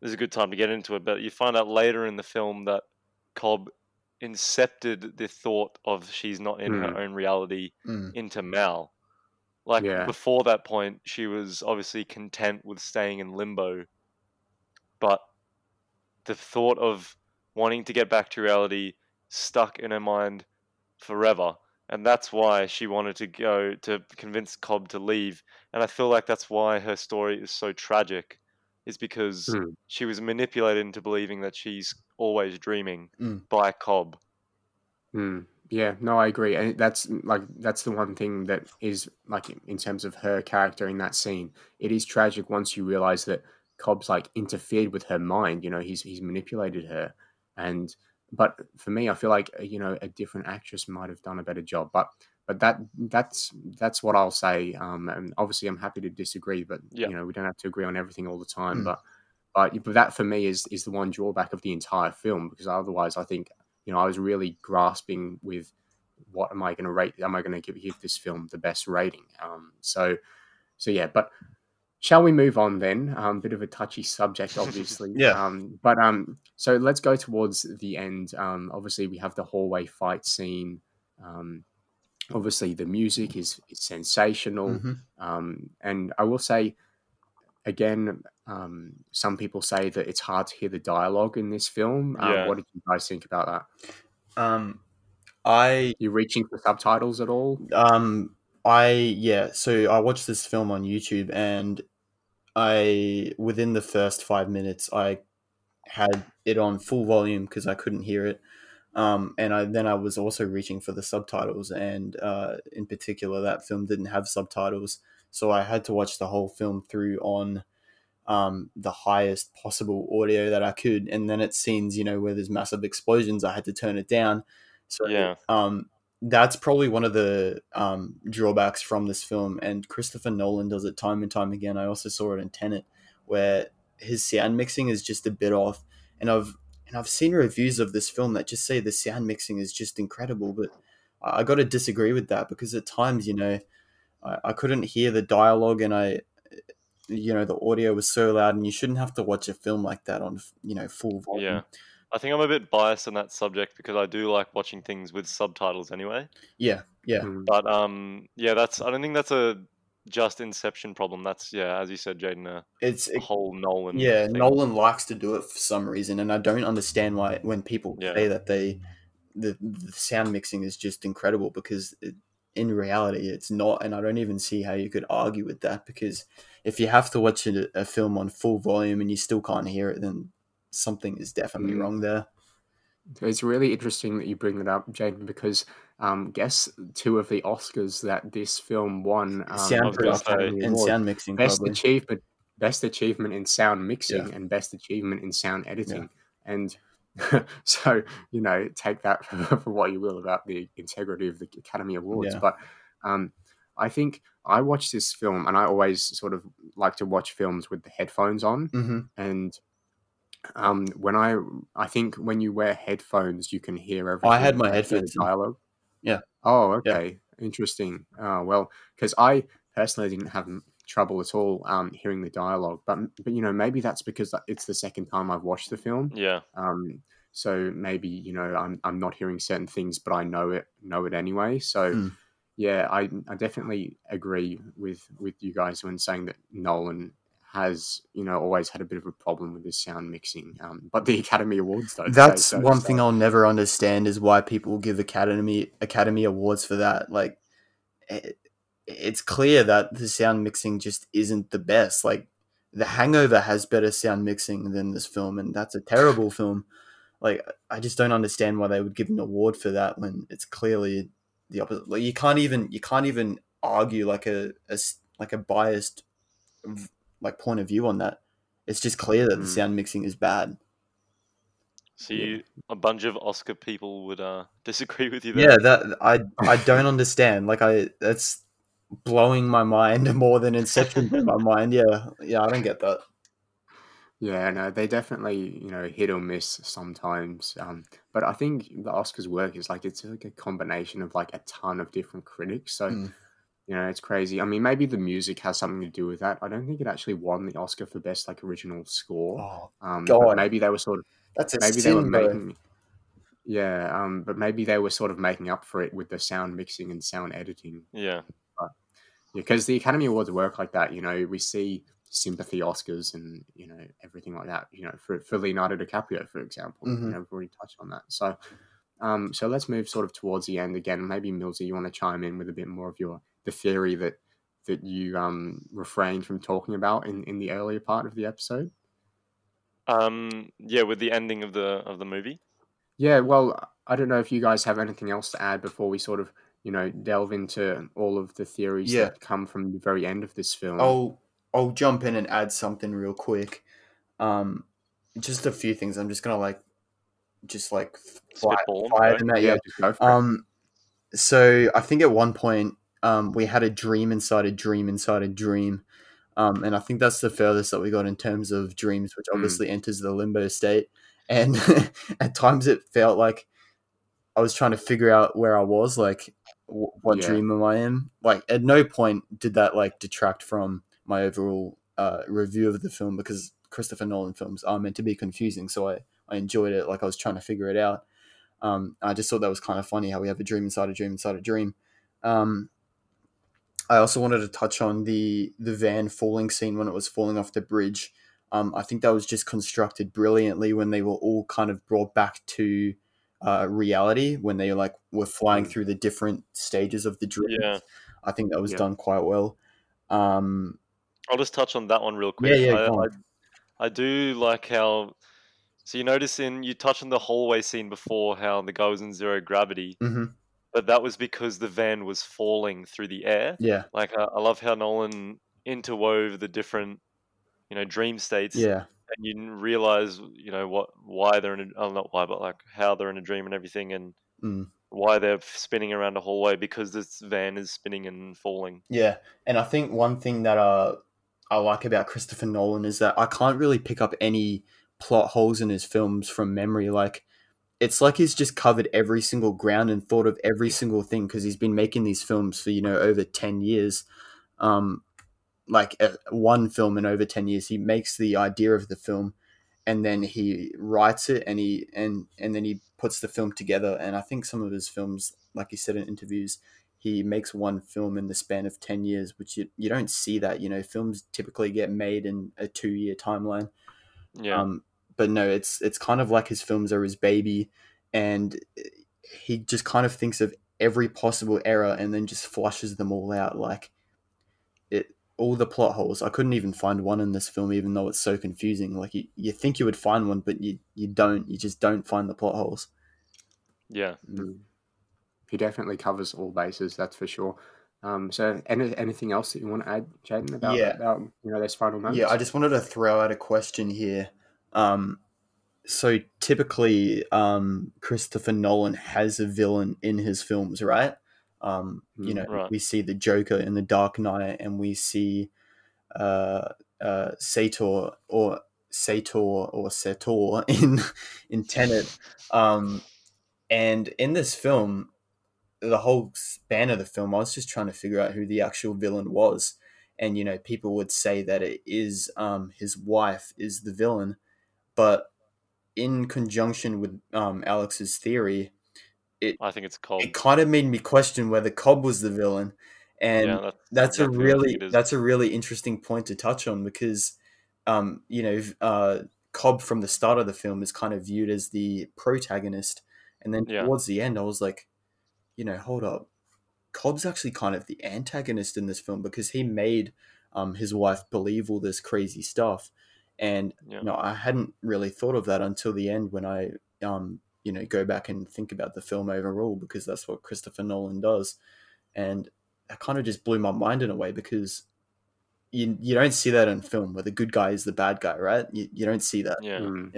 this is a good time to get into it. But you find out later in the film that Cobb incepted the thought of she's not in her Mm. own reality Mm. into Mel. Like Yeah. before that point, she was obviously content with staying in limbo, but the thought of wanting to get back to reality stuck in her mind forever. And that's why she wanted to go to convince Cobb to leave. And I feel like that's why her story is so tragic, is because Mm. she was manipulated into believing that she's always dreaming Mm. by Cobb. Mm, yeah, no, I agree, and that's like that's the one thing that is like in terms of her character in that scene. It is tragic once you realize that Cobb's like interfered with her mind. You know, he's he's manipulated her, and but for me, I feel like uh, you know a different actress might have done a better job. But but that that's that's what I'll say. Um, and obviously, I'm happy to disagree, but Yeah. you know, we don't have to agree on everything all the time. Mm. But but, but that for me is is the one drawback of the entire film because otherwise I think you know I was really grasping with what am I going to rate? Am I going to give, give this film the best rating? Um, so so yeah, but shall we move on then? Um, bit of a touchy subject, obviously. (laughs) Yeah. Um, but um, so let's go towards the end. Um, obviously we have the hallway fight scene. Um, obviously the music is, is sensational. Mhm. Um, and I will say, again, um, some people say that it's hard to hear the dialogue in this film. Um, Yeah. What did you guys think about that? Um, I You reaching for subtitles at all? um I yeah, so I watched this film on YouTube and I within the first 5 minutes I had it on full volume because I couldn't hear it. Um, and I then I was also reaching for the subtitles and uh, in particular that film didn't have subtitles, so I had to watch the whole film through on um, the highest possible audio that I could. And then at scenes, you know, where there's massive explosions, I had to turn it down. So Yeah. um, that's probably one of the um, drawbacks from this film. And Christopher Nolan does it time and time again. I also saw it in Tenet, where his sound mixing is just a bit off. And I've and I've seen reviews of this film that just say the sound mixing is just incredible, but I, I got to disagree with that because at times, you know, I, I couldn't hear the dialogue and I, you know, the audio was so loud, and you shouldn't have to watch a film like that on, you know, full volume. Yeah. I think I'm a bit biased on that subject because I do like watching things with subtitles anyway. yeah, yeah. Mm. But um, yeah, that's I don't think that's a just Inception problem. That's yeah, as you said, Jaden, a It's it, whole Nolan. yeah. thing. Nolan likes to do it for some reason, and I don't understand why when people Yeah. say that they the, the sound mixing is just incredible because it, in reality it's not, and I don't even see how you could argue with that because if you have to watch a, a film on full volume and you still can't hear it, then something is definitely Mm. wrong there. It's really interesting that you bring that up, Jaden, because um, guess two of the Oscars that this film won um, sound production and sound mixing, best probably. achievement, best achievement in sound mixing, Yeah. and best achievement in sound editing. And (laughs) so, you know, take that (laughs) for what you will about the integrity of the Academy Awards. Yeah. But um, I think I watched this film, and I always sort of like to watch films with the headphones on. hmm And um, when I, I think when you wear headphones, you can hear everything. I had my like, hear the headphones dialogue. Yeah. Oh, Yeah. okay. Interesting. Uh, well, because I personally didn't have trouble at all um, hearing the dialogue, but but you know maybe that's because it's the second time I've watched the film. Yeah, Um, so maybe you know I'm I'm not hearing certain things, but I know it know it anyway. So Hmm. yeah, I I definitely agree with with you guys when saying that Nolan has you know always had a bit of a problem with his sound mixing. Um, but the Academy Awards though. That's one thing I'll never understand is why people give Academy Academy Awards for that. Like, it, it's clear that the sound mixing just isn't the best. Like, The Hangover has better sound mixing than this film, and that's a terrible (laughs) film. Like, I just don't understand why they would give an award for that when it's clearly the opposite. Like, you can't even you can't even argue like a, a like a biased like point of view on that. It's just clear that the Mm. sound mixing is bad. so Yeah. you, a bunch of Oscar people would uh, (laughs) disagree with you there. Yeah, that I I don't understand. Like I that's blowing my mind (laughs) more than Inception blew my mind. Yeah, yeah, I don't get that. Yeah, no, they definitely, you know, hit or miss sometimes. Um, but I think the Oscars work is like it's like a combination of like a ton of different critics. So, Mm. You know, it's crazy. I mean, maybe the music has something to do with that. I don't think it actually won the Oscar for best like original score. Oh, Um, but God. maybe they were sort of that's a maybe they were sin, bro. Yeah, um, but maybe they were sort of making up for it with the sound mixing and sound editing. Yeah, because the Academy Awards work like that. You know, we see sympathy Oscars and you know everything like that. You know, for for Leonardo DiCaprio, for example. Mhm. You know, we've already touched on that. So, um, so let's move sort of towards the end again. Maybe Millsy, you want to chime in with a bit more of your the theory that that you um refrained from talking about in in the earlier part of the episode. um, yeah, with the ending of the of the movie. Yeah, well, I don't know if you guys have anything else to add before we sort of you know delve into all of the theories Yeah. that come from the very end of this film. I'll I'll jump in and add something real quick. Um, just a few things. I'm just gonna like, just like fire, Spitball 'em, fire right? them at yeah, you. just go for it. Um, so I think at one point, um, we had a dream inside a dream inside a dream. Um, and I think that's the furthest that we got in terms of dreams, which Mm. obviously enters the limbo state. And (laughs) at times it felt like I was trying to figure out where I was, like w- what Yeah. dream am I in? Like at no point did that like detract from my overall uh, review of the film because Christopher Nolan films are meant to be confusing. So I, I enjoyed it. Like I was trying to figure it out. Um, I just thought that was kind of funny how we have a dream inside a dream inside a dream. Um, I also wanted to touch on the the van falling scene when it was falling off the bridge. Um, I think that was just constructed brilliantly when they were all kind of brought back to uh, reality when they like were flying Mm. through the different stages of the dream. Yeah. I think that was Yeah. done quite well. Um, I'll just touch on that one real quick. Yeah, yeah, I, I. I do like how. So you notice in you touch on the hallway scene before how the guy was in zero gravity, mhm, but that was because the van was falling through the air. Yeah, Like I, I love how Nolan interwove the different, you know, dream states, yeah, and you realize, you know, what why they're in a oh, not why, but like how they're in a dream and everything, and mm, why they're spinning around a hallway because this van is spinning and falling. yeah. And I think one thing that uh, I like about Christopher Nolan is that I can't really pick up any plot holes in his films from memory. Like, it's like he's just covered every single ground and thought of every single thing because he's been making these films for you know over 10 years. Um like uh, one film in over 10 years he makes the idea of the film and then he writes it and he and and then he puts the film together. And i think some of his films like he said in interviews he makes one film in the span of 10 years which you, you don't see that you know films typically get made in a two year timeline. Yeah, um, but no, it's it's kind of like his films are his baby, and he just kind of thinks of every possible error and then just flushes them all out. Like it, all the plot holes. I couldn't even find one in this film, even though it's so confusing. Like you, you think you would find one, but you you don't. You just don't find the plot holes. yeah. Mm. He definitely covers all bases, that's for sure. Um, so, any, anything else that you want to add, Jaden, about, Yeah. about you know those final moments? Yeah, I just wanted to throw out a question here. Um, so typically, um, Christopher Nolan has a villain in his films, right? Um, you Mm, know, right. we see the Joker in The Dark Knight, and we see uh, uh, Sator or Sator or Sator in in Tenet. Um, and in this film, the whole span of the film, I was just trying to figure out who the actual villain was and you know people would say that it is um, his wife is the villain but in conjunction with um, alex's theory it I think it's called. it kind of made me question whether cobb was the villain and yeah, that's, that's a really that's a really interesting point to touch on because um, you know uh, cobb from the start of the film is kind of viewed as the protagonist and then Yeah. towards the end i was like you know hold up cobb's actually kind of the antagonist in this film because he made um, his wife believe all this crazy stuff and Yeah. you know i hadn't really thought of that until the end when i um, you know go back and think about the film overall because that's what christopher nolan does and that kind of just blew my mind in a way because you you don't see that in film where the good guy is the bad guy, right? You, you don't see that. Yeah. Mm.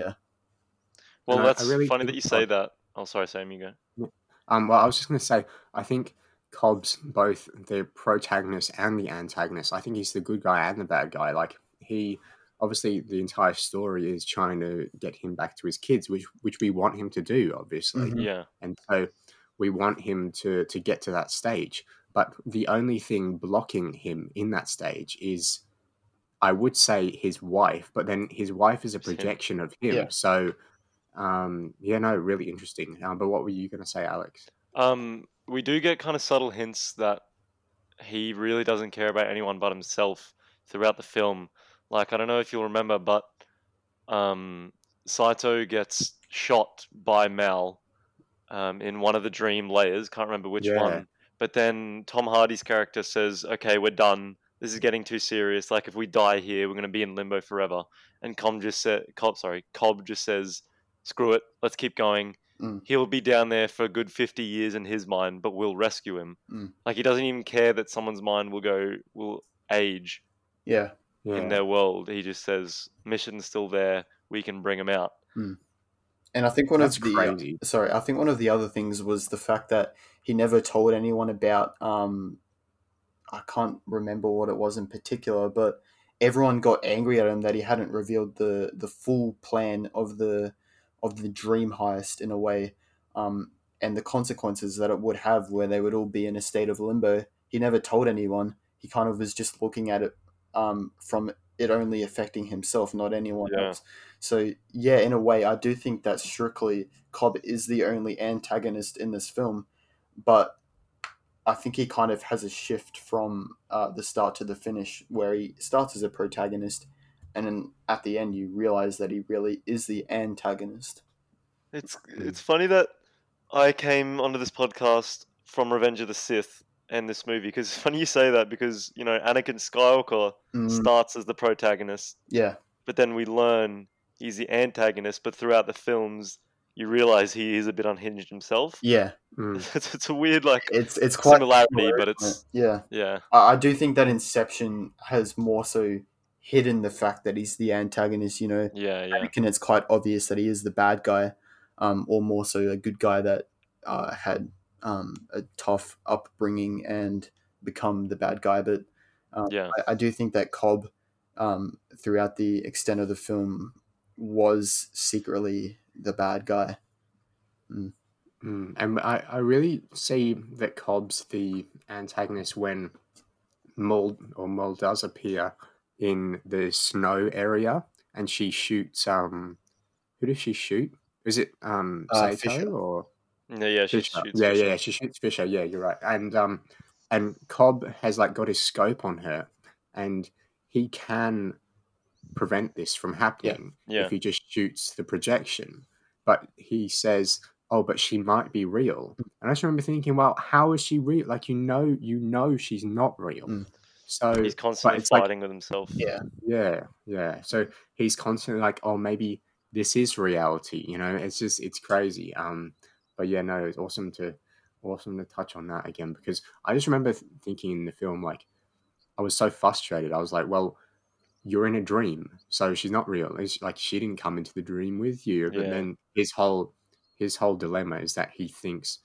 Well, And I- I that's really funny that you say Cobb- that. Oh, sorry, Sam, you go. Um, well, I was just going to say, I think Cobb's both the protagonist and the antagonist. I think he's the good guy and the bad guy. Like he, obviously, the entire story is trying to get him back to his kids, which which we want him to do, obviously, Mhm. Yeah, and so we want him to to get to that stage. But the only thing blocking him in that stage is, I would say, his wife. But then his wife is a projection of him. Yeah. So, um, yeah, no, really interesting. Um, but what were you going to say, Alex? Um, we do get kind of subtle hints that he really doesn't care about anyone but himself throughout the film. Like I don't know if you'll remember, but um, Saito gets shot by Mal um, in one of the dream layers. Can't remember which Yeah. one. But then Tom Hardy's character says, "Okay, we're done. This is getting too serious. Like if we die here, we're going to be in limbo forever." And Cobb just said, "Cobb, sorry, Cobb just says." Screw it. Let's keep going Mm. he'll be down there for a good 50 years in his mind, but we'll rescue him. Mm. Like he doesn't even care that someone's mind will go will age Yeah. In their world. He just says mission's still there. We can bring him out. And I think one That's of the crazy. sorry, I think one of the other things was the fact that he never told anyone about um I can't remember what it was in particular, but everyone got angry at him that he hadn't revealed the the full plan of the of the dream heist in a way, um, and the consequences that it would have, where they would all be in a state of limbo. He never told anyone. He kind of was just looking at it um, from it only affecting himself, not anyone Yeah. else. So yeah, in a way, I do think that strictly Cobb is the only antagonist in this film, but I think he kind of has a shift from uh, the start to the finish, where he starts as a protagonist, and then at the end you realize that he really is the antagonist. It's Mm. it's funny that I came onto this podcast from Revenge of the Sith and this movie because it's funny you say that because you know Anakin Skywalker Mm, starts as the protagonist, yeah, but then we learn he's the antagonist. But throughout the films, you realize he is a bit unhinged himself. yeah, (laughs) Mm. it's, it's a weird like it's it's quite similarity, similar, but it's it? yeah. yeah, I, I do think that Inception has more so hidden the fact that he's the antagonist. You know, yeah, yeah, Anakin, it's quite obvious that he is the bad guy, um, or more so a good guy that uh, had um, a tough upbringing and become the bad guy. But um, yeah. I, I do think that Cobb, um, throughout the extent of the film, was secretly the bad guy. Mm, and I, I really see that Cobb's the antagonist when Maul or Maul does appear in the snow area and she shoots um who does she shoot? Is it um Uh, Saito Fisher. or Yeah, yeah, she Fisher? shoots yeah, Fisher. yeah, she shoots Fisher. Yeah, you're right. And um and Cobb has like got his scope on her and he can prevent this from happening Yeah. if he just shoots the projection. But he says, "Oh, but she might be real." And I just remember thinking, "Well, how is she real? Like you know, you know, she's not real." Mm. So He's constantly it's like- fighting with himself. Yeah, yeah, yeah. So he's constantly like, "Oh, maybe this is reality." You know, it's just it's crazy. Um, but yeah, no, it's awesome to awesome to touch on that again because I just remember th- thinking in the film like I was so frustrated. I was like, "Well." You're in a dream, so she's not real. It's like she didn't come into the dream with you. But Yeah. then his whole his whole dilemma is that he thinks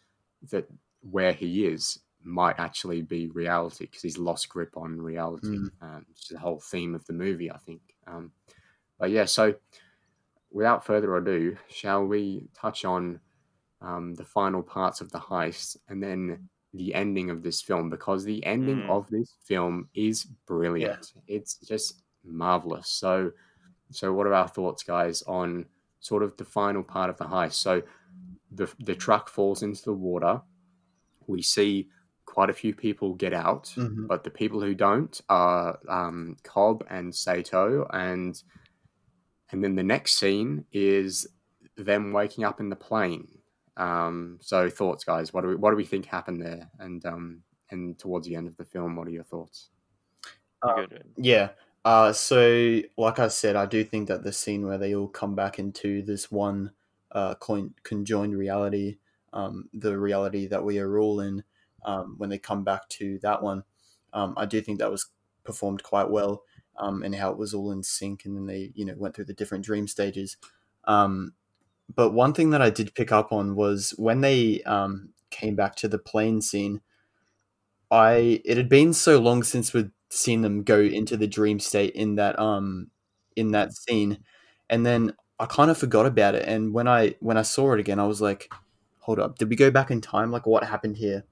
that where he is might actually be reality because he's lost grip on reality. Mm. Um, it's the whole theme of the movie, I think. Um, but yeah, so without further ado, shall we touch on um, the final parts of the heist and then the ending of this film? Because the ending Mm. of this film is brilliant. It's just marvelous. So, so what are our thoughts, guys, on sort of the final part of the heist? So, the the truck falls into the water. We see quite a few people get out, Mhm. but the people who don't are um, Cobb and Saito, and and then the next scene is them waking up in the plane. Um, so thoughts, guys. What do we what do we think happened there? And um, and towards the end of the film, what are your thoughts? Uh, Yeah. Uh, so, like I said, I do think that the scene where they all come back into this one uh, coin- conjoined reality, um, the reality that we are all in, um, when they come back to that one, um, I do think that was performed quite well, um, and how it was all in sync, and then they, you know, went through the different dream stages. Um, but one thing that I did pick up on was when they um, came back to the plane scene. I it had been so long since we'd seen them go into the dream state in that um in that scene, and then I kind of forgot about it. And when I when I saw it again, I was like, "Hold up, did we go back in time? Like, what happened here?"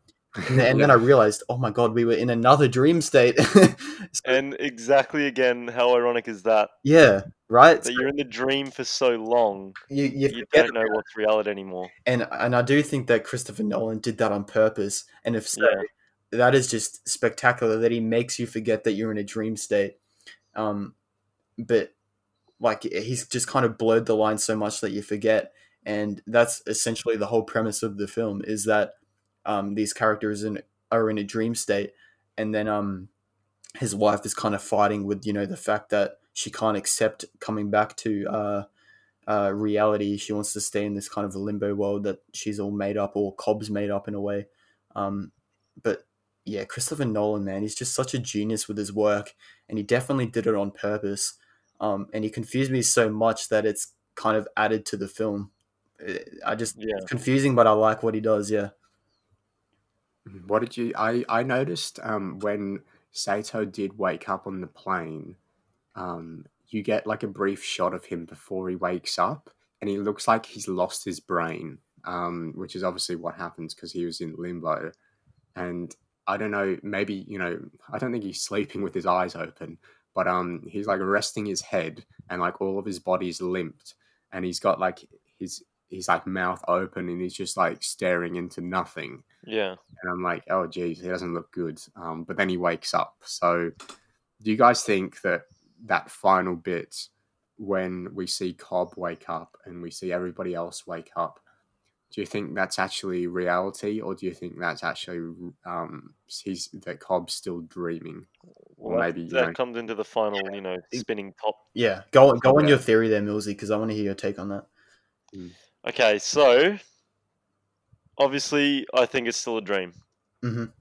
And then, and then I realized, "Oh my god, we were in another dream state." So, (laughs) And exactly again, how ironic is that? yeah, right. That you're in the dream for so long, you you you don't know what's reality anymore. and and I do think that Christopher Nolan did that on purpose. And if so, Yeah. that is just spectacular that he makes you forget that you're in a dream state. Um, but like he's just kind of blurred the line so much that you forget, and that's essentially the whole premise of the film is that um, these characters in, are in a dream state, and then um, his wife is kind of fighting with you know the fact that she can't accept coming back to uh, uh, reality. She wants to stay in this kind of limbo world that she's all made up or Cobb's made up in a way. Um, but yeah, Christopher Nolan, man, he's just such a genius with his work, and he definitely did it on purpose. Um, and he confused me so much that it's kind of added to the film. Eh, I just Yeah. it's confusing, but I like what he does. Yeah, What did you? I I noticed um, when Saito did wake up on the plane, um, you get like a brief shot of him before he wakes up, and he looks like he's lost his brain, um, which is obviously what happens because he was in limbo. And I don't know, maybe you know, I don't think he's sleeping with his eyes open, but um, he's like resting his head, and like all of his body's limped, and he's got like his his like mouth open, and he's just like staring into nothing. Yeah. And I'm like, oh geez, he doesn't look good. Um, but then he wakes up. So, do you guys think that that final bit when we see Cobb wake up and we see everybody else wake up, do you think that's actually reality, or do you think that's actually um, he's that Cobb's still dreaming? Or Well, maybe, you that know- comes into the final, you know, spinning top. Yeah, go go on Yeah. your theory there, Millsy, because I want to hear your take on that. Okay, so obviously, I think it's still a dream, hmm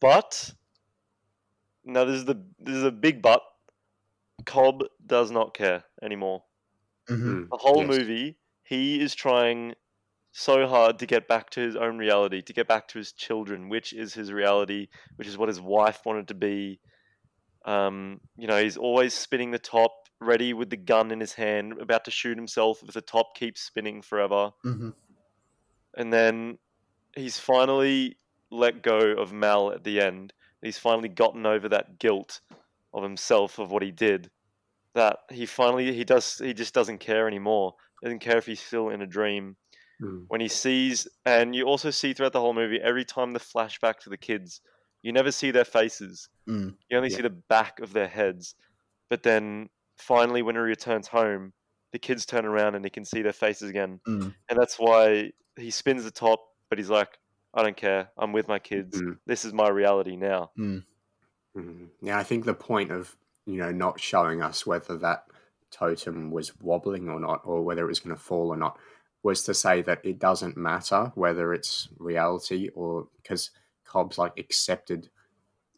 but now this is the this is a big but. Cobb does not care anymore. hmm Mm, The whole yes. movie, he is trying so hard to get back to his own reality, to get back to his children, which is his reality, which is what his wife wanted to be. Um, you know, he's always spinning the top, ready with the gun in his hand, about to shoot himself if the top keeps spinning forever. hmm And then he's finally let go of Mal at the end. He's finally gotten over that guilt of himself of what he did. That he finally he does he just doesn't care anymore. Doesn't care if he's still in a dream. Mm. When he sees and you also see throughout the whole movie, every time the flashback to the kids, you never see their faces. Mm. You only Yeah. see the back of their heads. But then finally when he returns home, the kids turn around and he can see their faces again Mm. and that's why he spins the top but he's like i don't care i'm with my kids Mm. this is my reality now Mhm. Yeah, I think the point of you know not showing us whether that totem was wobbling or not, or whether it was going to fall or not, was to say that it doesn't matter whether it's reality or because Cobb's like accepted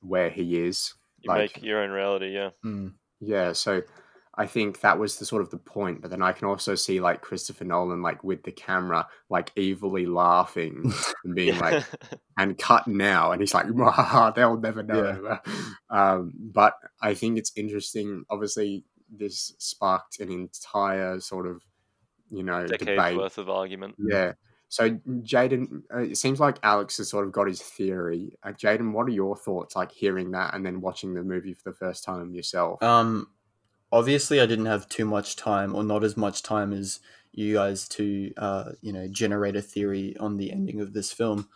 where he is. you Like- make your own reality yeah Mm. Yeah, so I think that was the sort of the point. But then I can also see like Christopher Nolan like with the camera like evilly laughing (laughs) and being like, (laughs) and cut now. And he's like (laughs) "Mwah, they'll never know. Um, but i think it's interesting obviously this sparked an entire sort of you know decades debate. worth of argument. Yeah. So jaden uh, it seems like alex has sort of got his theory. Uh, jaden what are your thoughts like hearing that and then watching the movie for the first time yourself? Um, obviously, I didn't have too much time, or not as much time as you guys to, uh, you know, generate a theory on the ending of this film.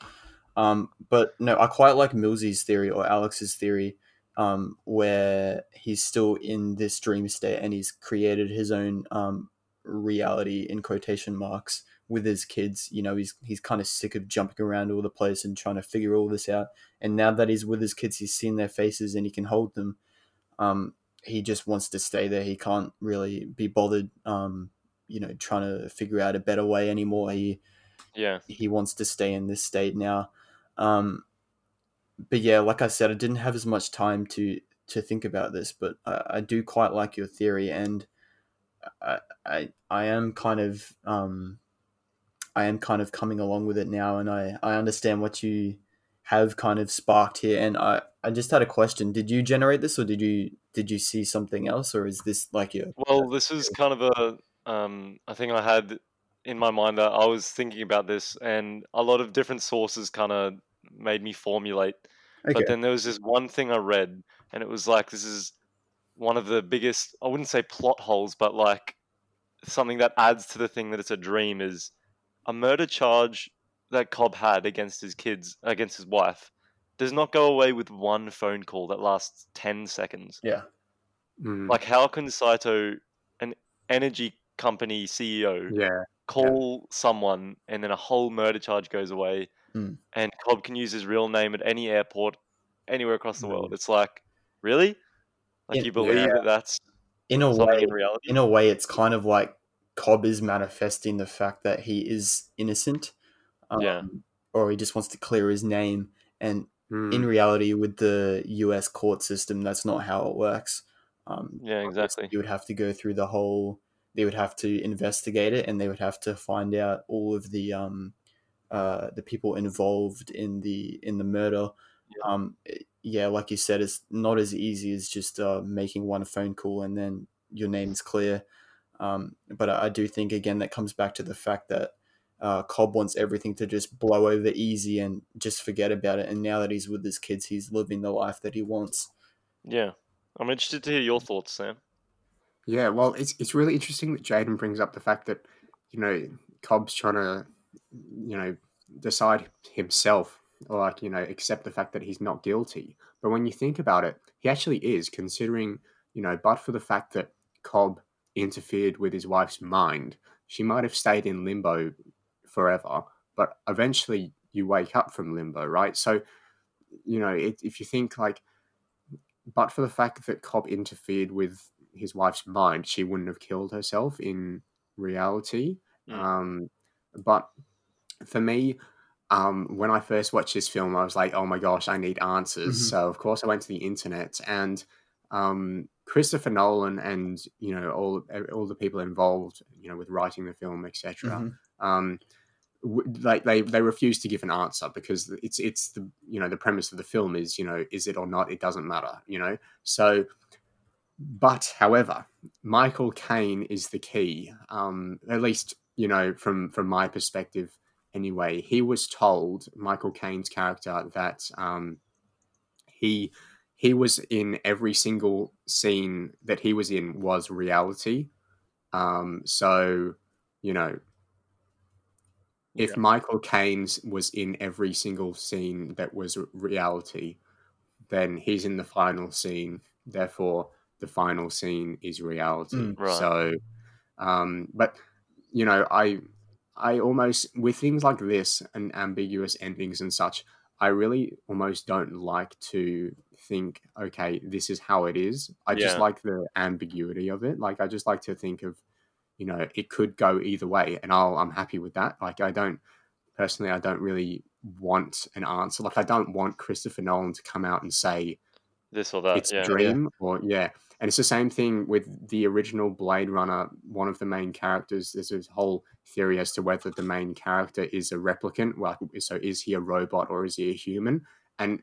Um, but no, I quite like Millsy's theory or Alex's theory, um, where he's still in this dream state and he's created his own um, reality in quotation marks with his kids. You know, he's he's kind of sick of jumping around all the place and trying to figure all this out. And now that he's with his kids, he's seen their faces and he can hold them. Um, he just wants to stay there. He can't really be bothered, um, you know, trying to figure out a better way anymore. He yeah he wants to stay in this state now. Um, but yeah, like I said, I didn't have as much time to to think about this, but I, I do quite like your theory, and I I, I am kind of um, I am kind of coming along with it now, and I I understand what you have kind of sparked here, and I I just had a question: Did you generate this, or did you did you see something else, or is this like your well this is kind of a um i think i had in my mind that i was thinking about this and a lot of different sources kind of made me formulate. Okay? But then there was this one thing I read, and it was like this is one of the biggest I wouldn't say plot holes, but like something that adds to the thing that it's a dream is a murder charge that Cobb had against his kids against his wife does not go away with one phone call that lasts ten seconds. yeah, Mm, Like how can Saito, an energy company CEO, yeah call someone and then a whole murder charge goes away Mm. and Cobb can use his real name at any airport anywhere across the Mm. world. It's like, really? Like Yeah. you believe Yeah. that that's in a way, in reality? in a way, it's kind of like Cobb is manifesting the fact that he is innocent. Um, Yeah. Or he just wants to clear his name. And Mm, in reality, with the US court system, that's not how it works. Um, Yeah, exactly. you would have to go through the whole. They would have to investigate it, and they would have to find out all of the um, uh, the people involved in the in the murder. Yeah. Um, yeah, like you said, it's not as easy as just uh, making one phone call and then your name's clear. Um, but I, I do think again that comes back to the fact that uh, Cobb wants everything to just blow over easy and just forget about it. And now that he's with his kids, he's living the life that he wants. Yeah, I'm interested to hear your thoughts, Sam. Yeah, well, it's it's really interesting that Jaden brings up the fact that you know Cobb's trying to you know decide himself or like you know accept the fact that he's not guilty. But when you think about it, he actually is, considering you know, but for the fact that Cobb interfered with his wife's mind, she might have stayed in limbo forever. But eventually, you wake up from limbo, right? So, you know, it, if you think like, but for the fact that Cobb interfered with his wife's mind, she wouldn't have killed herself in reality. Mm. Um, but for me, um, when I first watched this film, I was like, oh my gosh, I need answers. Mhm. So, of course, I went to the internet and um, Christopher Nolan and, you know, all, all the people involved, you know, with writing the film, etc. Mhm. Um, like they, they refuse to give an answer because it's it's the you know the premise of the film is you know is it or not it doesn't matter you know? So but however Michael Caine is the key um, at least you know from from my perspective anyway. He was told Michael Caine's character that um, he he was in every single scene that he was in was reality. Um, so you know if Yeah. Michael Caine's was in every single scene that was reality, then he's in the final scene. Therefore, the final scene is reality. Mm. Right. So, um, but you know, I, I almost with things like this and ambiguous endings and such, I really almost don't like to think, okay, this is how it is. I just like the ambiguity of it. Like I just like to think of you know it could go either way and I'll, i'm happy with that like i don't personally i don't really want an answer like i don't want christopher nolan to come out and say This or that. it's yeah. a dream or yeah and it's the same thing with the original blade runner one of the main characters there's this whole theory as to whether the main character is a replicant well so is he a robot or is he a human and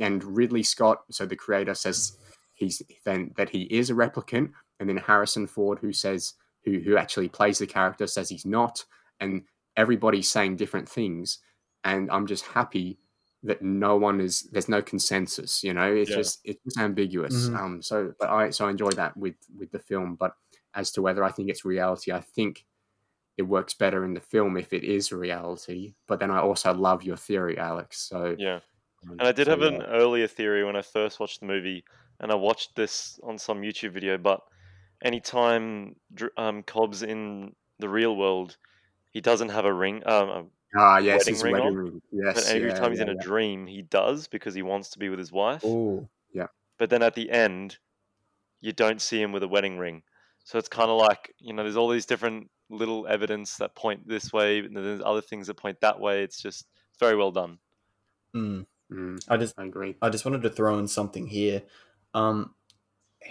and ridley scott so the creator says he's then that he is a replicant and then harrison ford who says who who actually plays the character says he's not and everybody's saying different things and i'm just happy that no one is there's no consensus you know it's Yeah. just it's just ambiguous Mhm. um so but i so i enjoy that with with the film but as to whether i think it's reality i think it works better in the film if it is reality but then i also love your theory alex so Yeah. um, And I did so, have an yeah. earlier theory when I first watched the movie, and I watched this on some YouTube video. But anytime um, Cobb's in the real world, he doesn't have a ring. Um, a- ah yes wedding his ring wedding on, ring but yes every yeah, time he's in a yeah. dream, he does because he wants to be with his wife. Oh, yeah. But then at the end, you don't see him with a wedding ring. So it's kind of like you know, there's all these different little evidence that point this way, and there's other things that point that way. It's just very well done. mm. Mm, I just i agree I just wanted to throw in something here. Um,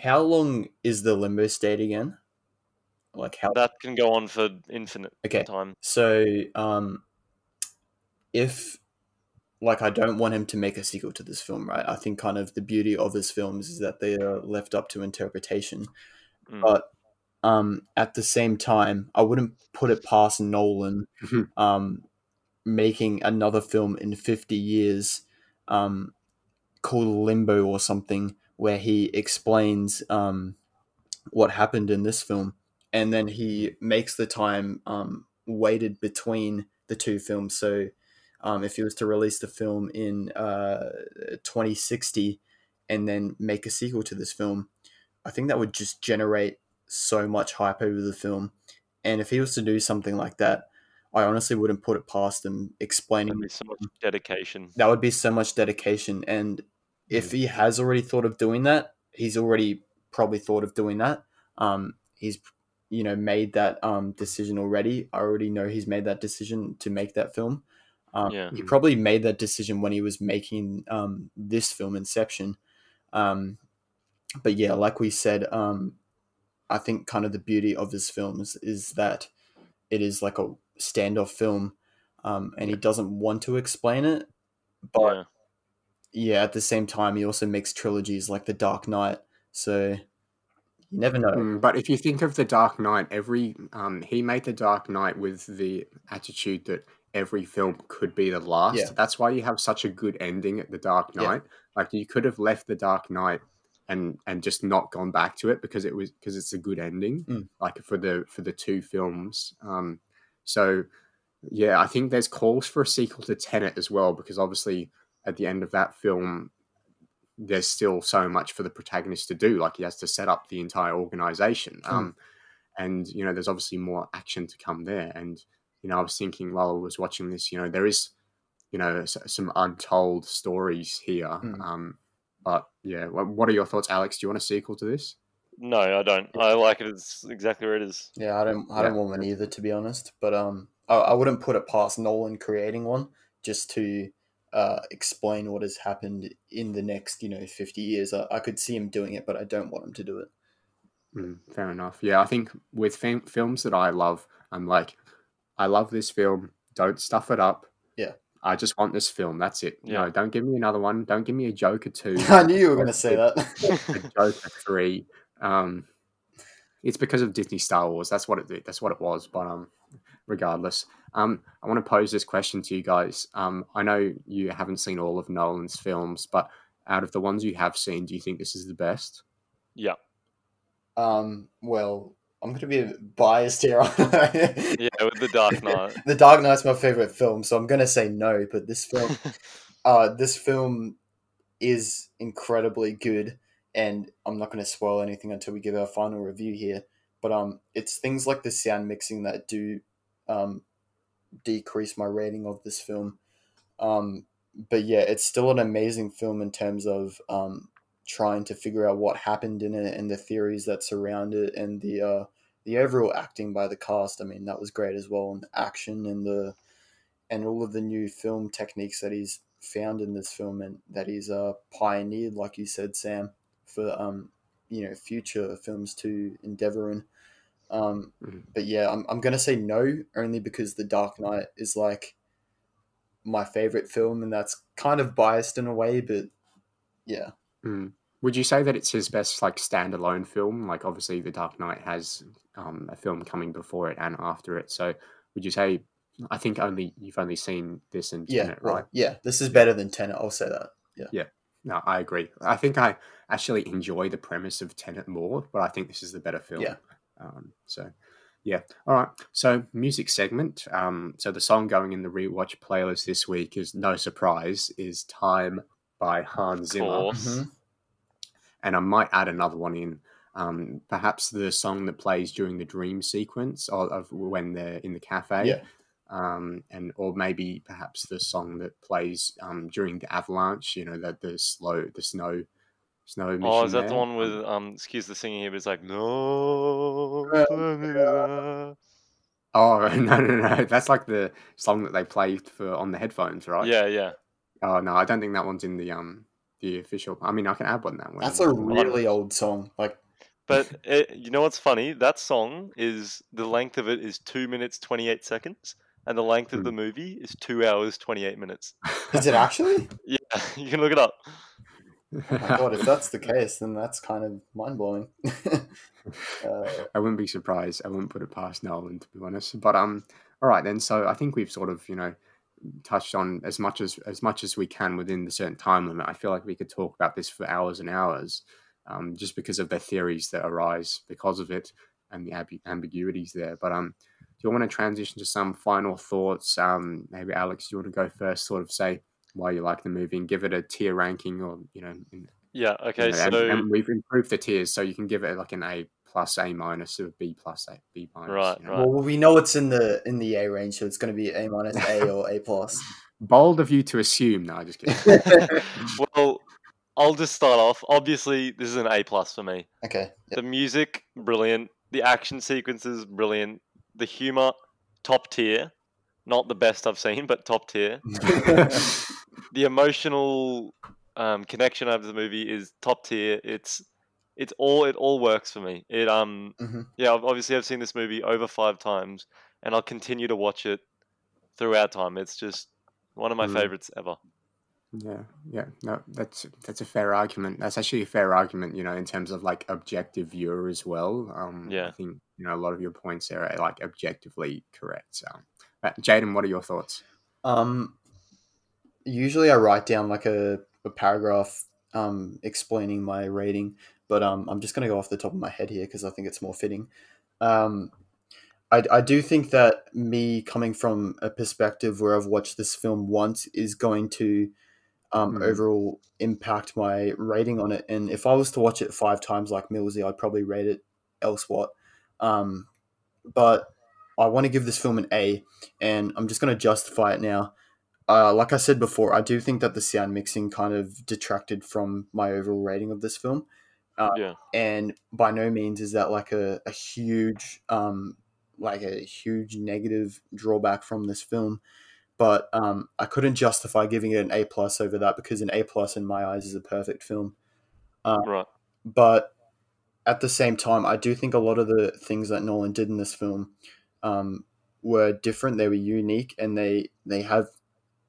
how long is the limbo state again? Like how? That can go on for infinite Okay. time. So, um, if like I don't want him to make a sequel to this film, right? I think kind of the beauty of his films is that they are left up to interpretation. Mm. But um, at the same time, I wouldn't put it past Nolan (laughs) um, making another film in 50 years um, called Limbo or something, where he explains um, what happened in this film. And then he makes the time um, weighted between the two films. So um, if he was to release the film in uh, 2060 and then make a sequel to this film, I think that would just generate so much hype over the film. And if he was to do something like that, I honestly wouldn't put it past him explaining That'd be so much dedication. that would be so much dedication and if he has already thought of doing that he's already probably thought of doing that. Um he's you know made that um decision already. I already know he's made that decision to make that film. Um, Yeah. he probably made that decision when he was making um this film inception. Um but yeah like we said um i think kind of the beauty of his films is that it is like a standoff film. Um and he doesn't want to explain it but yeah. Yeah, at the same time, he also makes trilogies like The Dark Knight. So you never know. Mm, but if you think of the Dark Knight, every um, he made the Dark Knight with the attitude that every film could be the last. Yeah. That's why you have such a good ending at the Dark Yeah. Knight. Like you could have left the Dark Knight and and just not gone back to it because it was because it's a good ending. Mm. Like for the for the two films. Um, so yeah, I think there's calls for a sequel to Tenet as well because obviously at the end of that film there's still so much for the protagonist to do. Like he has to set up the entire organization. Mm. Um, and you know, there's obviously more action to come there. And you know, I was thinking while I was watching this, you know, there is, you know, s- some untold stories here. Mm. Um, but yeah, wha- what are your thoughts, Alex? Do you want a sequel to this? No, I don't. I like it. It's exactly where it is. Yeah, I don't. I don't Yeah. want one either, to be honest. But um, I, I wouldn't put it past Nolan creating one just to uh, explain what has happened in the next, you know, fifty years. I, I could see him doing it, but I don't want him to do it. Mm, fair enough. Yeah, I think with fam- films that I love, I'm like, I love this film. Don't stuff it up. Yeah. I just want this film. That's it. Yeah. No, don't give me another one. Don't give me a Joker two. (laughs) I knew you were going to say that. a Joker three. Um, it's because of Disney Star Wars. That's what it. That's what it was. But um, regardless, um, I want to pose this question to you guys. Um, I know you haven't seen all of Nolan's films, but out of the ones you have seen, do you think this is the best? Yeah, um, well, I'm going to be biased here. (laughs) yeah, with the Dark (laughs) Knight. the Dark Knight's my favorite film, so I'm going to say no. But this film, (laughs) uh, this film is incredibly good, and I'm not going to spoil anything until we give our final review here. But um, it's things like the sound mixing that do um, decrease my rating of this film. Um, but yeah, it's still an amazing film in terms of um, trying to figure out what happened in it and the theories that surround it and the uh, the overall acting by the cast. I mean, that was great as well, and action and the and all of the new film techniques that he's found in this film and that he's uh, pioneered, like you said, Sam, for um, you know future films to endeavor in. Um, Mhm. But yeah, I'm I'm gonna say no only because The Dark Knight is like my favorite film, and that's kind of biased in a way, but yeah. Mm. Would you say that it's his best like standalone film? Like obviously, The Dark Knight has um, a film coming before it and after it. So would you say? I think only you've only seen this and Yeah, Tenet, right? yeah, this is better than Tenet. I'll say that. Yeah. Yeah. No, I agree. I think I actually enjoy the premise of Tenet more, but I think this is the better film. Yeah. Um, so, yeah. All right. So, music segment. Um, so the song going in the rewatch playlist this week is no surprise is "Time" by Hans Zimmer, course. Mhm. and I might add another one in. Um, perhaps the song that plays during the dream sequence of, of when they're in the cafe. Yeah. Um, and or maybe perhaps the song that plays um, during the avalanche. You know, the the slow, the snow, snow. Oh, is that the one with um? Excuse the singing here, but it's like no. (laughs) Oh (laughs) no no no! That's like the song that they played for on the headphones, right? Yeah, yeah. Oh no, I don't think that one's in the um the official. I mean, I can add one that one. That's a really old song. Like, But it, you know what's funny? That song is the length of it is two minutes twenty eight seconds, and the length of Hmm. the movie is two hours twenty eight minutes. is it actually? (laughs) Yeah, you can look it up. Oh god, if that's the case, then that's kind of mind blowing. (laughs) uh, I wouldn't be surprised. I wouldn't put it past Nolan to be honest. But um, all right then. So I think we've sort of you know touched on as much as as much as we can within the certain time limit. I feel like we could talk about this for hours and hours, um, just because of the theories that arise because of it and the amb- ambiguities there. But um, do you want to transition to some final thoughts? Um, maybe Alex, you want to go first? Sort of say why you like the movie and give it a tier ranking, or you know, in, Yeah. Okay. you know, and- So and, we've improved the tiers, so you can give it like an A plus, A minus, or B plus, A B minus. Right, you know. right. well, we know it's in the in the A range, so it's going to be A minus, A, (laughs) or A plus. Bold of you to assume. No, I just kidding. (laughs) well, I'll just start off. Obviously, this is an A plus for me. Okay. Yep. The music, brilliant. The action sequences, brilliant. The humor, top tier. Not the best I've seen, but top tier. (laughs) the emotional um, connection of the movie is top tier. It's it's all it all works for me. It um Mhm. yeah. Obviously, I've seen this movie over five times, and I'll continue to watch it throughout time. It's just one of my Mm. favorites ever. Yeah, yeah, no, that's that's a fair argument. That's actually a fair argument, you know, in terms of like objective viewer as well. Um, Yeah. I think you know a lot of your points there are like objectively correct. So, but Jaden, what are your thoughts? Um, usually I write down like a, a paragraph um, explaining my rating, but um, I'm just going to go off the top of my head here because I think it's more fitting. Um, I, I do think that me coming from a perspective where I've watched this film once is going to um, Mm. overall impact my rating on it. And if I was to watch it five times like Millsy, I'd probably rate it else what. Um, but I want to give this film an A, and I'm just going to justify it now. Uh, like I said before, I do think that the sound mixing kind of detracted from my overall rating of this film. Uh, Yeah. And by no means is that like a, a huge, um, like a huge negative drawback from this film. But um, I couldn't justify giving it an A plus over that because an A plus in my eyes is a perfect film. Right. But at the same time, I do think a lot of the things that Nolan did in this film um, were different. They were unique, and they they have,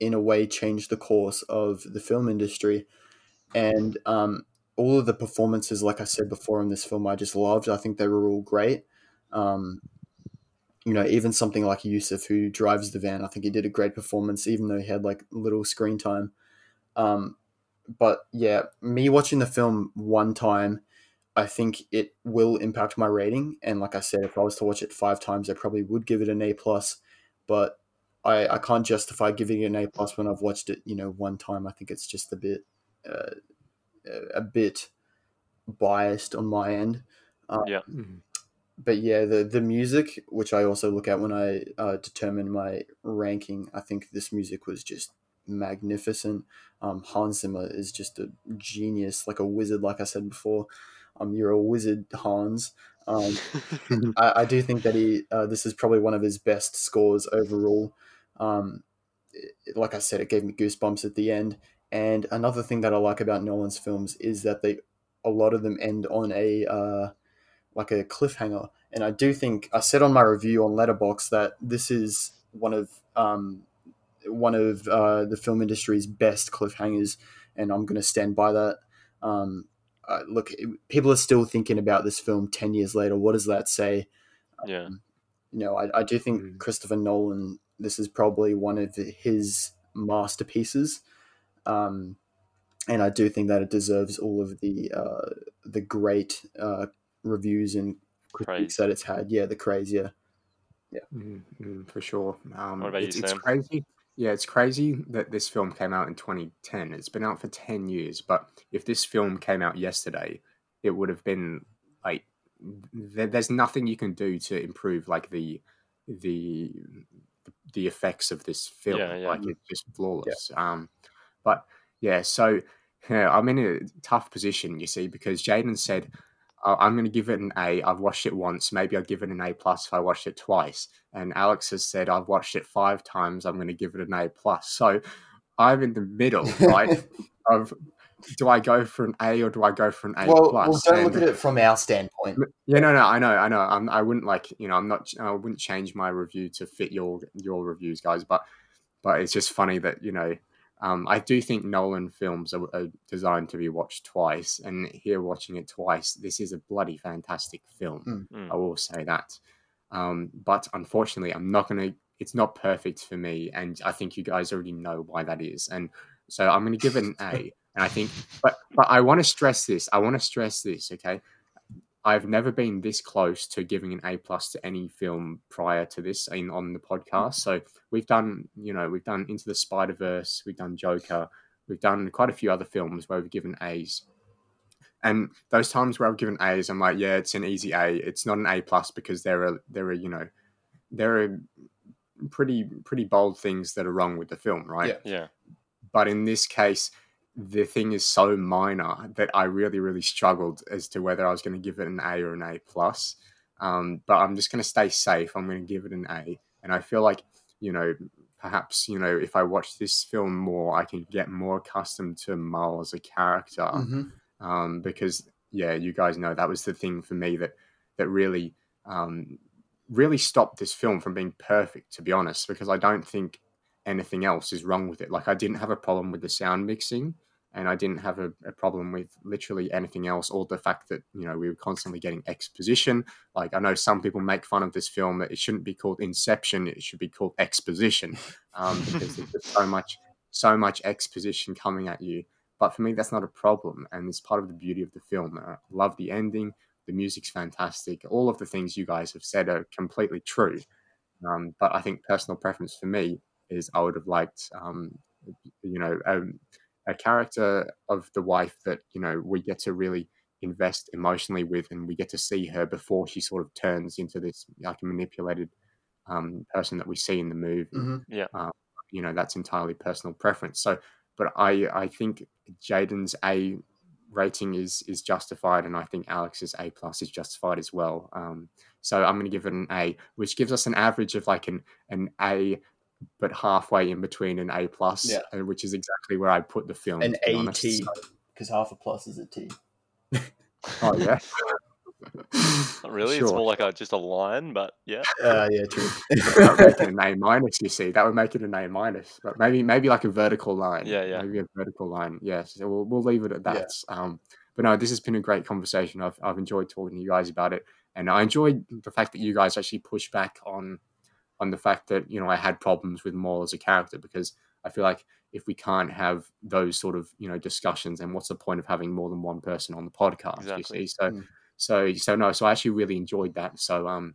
in a way, changed the course of the film industry. And um, all of the performances, like I said before in this film, I just loved. I think they were all great. Um, you know, even something like Yusuf, who drives the van, I think he did a great performance, even though he had like little screen time. Um, but yeah, me watching the film one time, I think it will impact my rating. And like I said, if I was to watch it five times, I probably would give it an A plus. But I, I can't justify giving it an A plus when I've watched it, you know, one time. I think it's just a bit, uh, a bit biased on my end. Mhm. But yeah, the the music, which I also look at when I uh, determine my ranking, I think this music was just magnificent. Um, Hans Zimmer is just a genius, like a wizard. Like I said before, um, you're a wizard, Hans. Um, (laughs) I, I do think that he uh, this is probably one of his best scores overall. Um, it- like I said, it gave me goosebumps at the end. And another thing that I like about Nolan's films is that they a lot of them end on a uh, like a cliffhanger. And I do think I said on my review on Letterboxd that this is one of um, one of uh, the film industry's best cliffhangers, and I'm going to stand by that. Um, uh, look, people are still thinking about this film ten years later. What does that say? Yeah. you know, I, I do think Mm. Christopher Nolan, this is probably one of his masterpieces. Um, and I do think that it deserves all of the uh, the great uh, reviews and critiques Praise. that it's had. Yeah, the craze. Yeah, Mm, mm, for sure. Um, What about you, it's, it's Sam? crazy. Yeah, it's crazy that this film came out in 2010. It's been out for 10 years, but if this film came out yesterday, it would have been like there, there's nothing you can do to improve like the the the effects of this film. Yeah, yeah. Like it's just flawless. Um, but yeah, so yeah, I'm in a tough position, you see, because Jaden said "I- I'm going to give it an A. I've watched it once. Maybe I'll give it an A plus if I watched it twice. And Alex has said I've watched it five times. I'm going to give it an A plus. So I'm in the middle, right? (laughs) of do I go for an A or do I go for an A well, plus? well, don't look at it from our standpoint. yeah, no, no, I know, I know. I'm, I wouldn't like, you know, I'm not, I wouldn't change my review to fit your your reviews, guys. But, but it's just funny that you know, um, I do think Nolan films are, are designed to be watched twice, and here watching it twice, this is a bloody fantastic film. Mm. I will say that. Um, but unfortunately, I'm not gonna. It's not perfect for me, and I think you guys already know why that is. And so I'm gonna give it an A. (laughs) And I think, but but I want to stress this. I want to stress this. Okay, I've never been this close to giving an A plus to any film prior to this in on the podcast. So we've done, you know, we've done Into the Spider Verse, we've done Joker, we've done quite a few other films where we've given A's. And those times where I've given A's, I'm like, yeah, it's an easy A. It's not an A plus because there are there are you know there are pretty pretty bold things that are wrong with the film, right? Yeah. Yeah. but in this case the thing is so minor that i really really struggled as to whether i was going to give it an a or an a plus um, but i'm just going to stay safe i'm going to give it an a and i feel like you know perhaps you know if i watch this film more i can get more accustomed to Mal as a character Mhm. um, because yeah, you guys know that was the thing for me that that really um, really stopped this film from being perfect. To be honest, because I don't think anything else is wrong with it. Like I didn't have a problem with the sound mixing, and I didn't have a, a, problem with literally anything else, or the fact that you know we were constantly getting exposition. Like I know some people make fun of this film that it shouldn't be called Inception; it should be called Exposition, um, (laughs) because there's just so much, so much exposition coming at you. But for me, that's not a problem, and it's part of the beauty of the film. I love the ending. The music's fantastic. All of the things you guys have said are completely true. Um, but I think personal preference for me is I would have liked, um, you know, um, a character of the wife that you know we get to really invest emotionally with, and we get to see her before she sort of turns into this like a manipulated um, person that we see in the movie. Mm-hmm. Yeah, uh, you know that's entirely personal preference. So, but I I think Jaden's A rating is is justified, and I think Alex's A plus is justified as well. Um, so I'm going to give it an A, which gives us an average of like an an A but halfway in between an A plus, Yeah. which is exactly where I put the film. An AT, because half a plus is a T. oh yeah. (laughs) not really. It's more like a, just a line, but yeah. Uh, yeah, true. (laughs) that would make it an A minus. You see, that would make it an A minus. But maybe maybe like a vertical line. Yeah, yeah. Maybe a vertical line. Yes. So we'll we'll leave it at that. Um, but no, this has been a great conversation. I've I've enjoyed talking to you guys about it, and I enjoyed the fact that you guys actually push back on on the fact that you know I had problems with Mal as a character because I feel like if we can't have those sort of you know discussions, then what's the point of having more than one person on the podcast? Exactly. You see, so Mm. so so no, so I actually really enjoyed that. So um,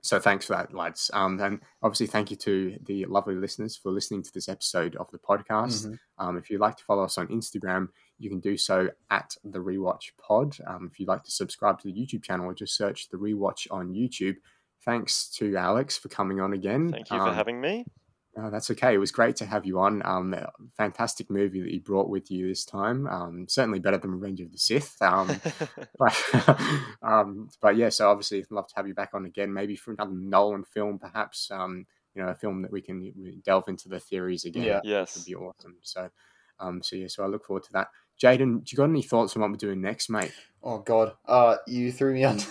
so thanks for that, lads. Um, and obviously thank you to the lovely listeners for listening to this episode of the podcast. Mhm. Um, if you'd like to follow us on Instagram, you can do so at the Rewatch Pod. Um, if you'd like to subscribe to the YouTube channel, just search the Rewatch on YouTube. Thanks to Alex for coming on again. Thank you for Um, having me. no, that's okay. It was great to have you on. Um, fantastic movie that you brought with you this time. Um, certainly better than Revenge of the Sith. Um, (laughs) but, (laughs) um, but yeah, so obviously, I'd love to have you back on again, maybe for another Nolan film, perhaps. Um, you know, a film that we can delve into the theories again. Yeah. which Yes. would be awesome. So, um, so yeah, so I look forward to that. Jaden, do you got any thoughts on what we're doing next, mate? Oh God, uh, you threw me (laughs) under.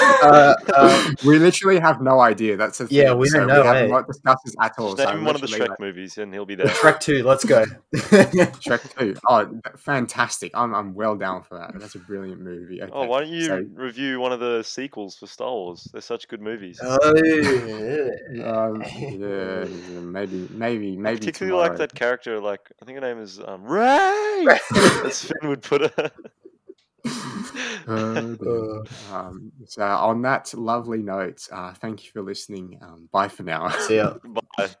uh, uh, we literally have no idea. That's the thing. Yeah, we don't know, We have eh? not discussed this at all. Just so name one of the literally, Shrek movies and he'll be (laughs) there. Shrek Two, let's go. (laughs) Shrek 2. Oh, fantastic. I'm, I'm well down for that. That's a brilliant movie. Okay. Oh, why don't you so- review one of the sequels for Star Wars? They're such good movies. Oh, um, yeah, yeah, maybe, maybe, maybe. Particularly like that character, like I think her name is um, Rey. As Finn would put her. Uh, (laughs) um, so, on that lovely note, uh, thank you for listening. Um, bye for now. See ya. (laughs) Bye.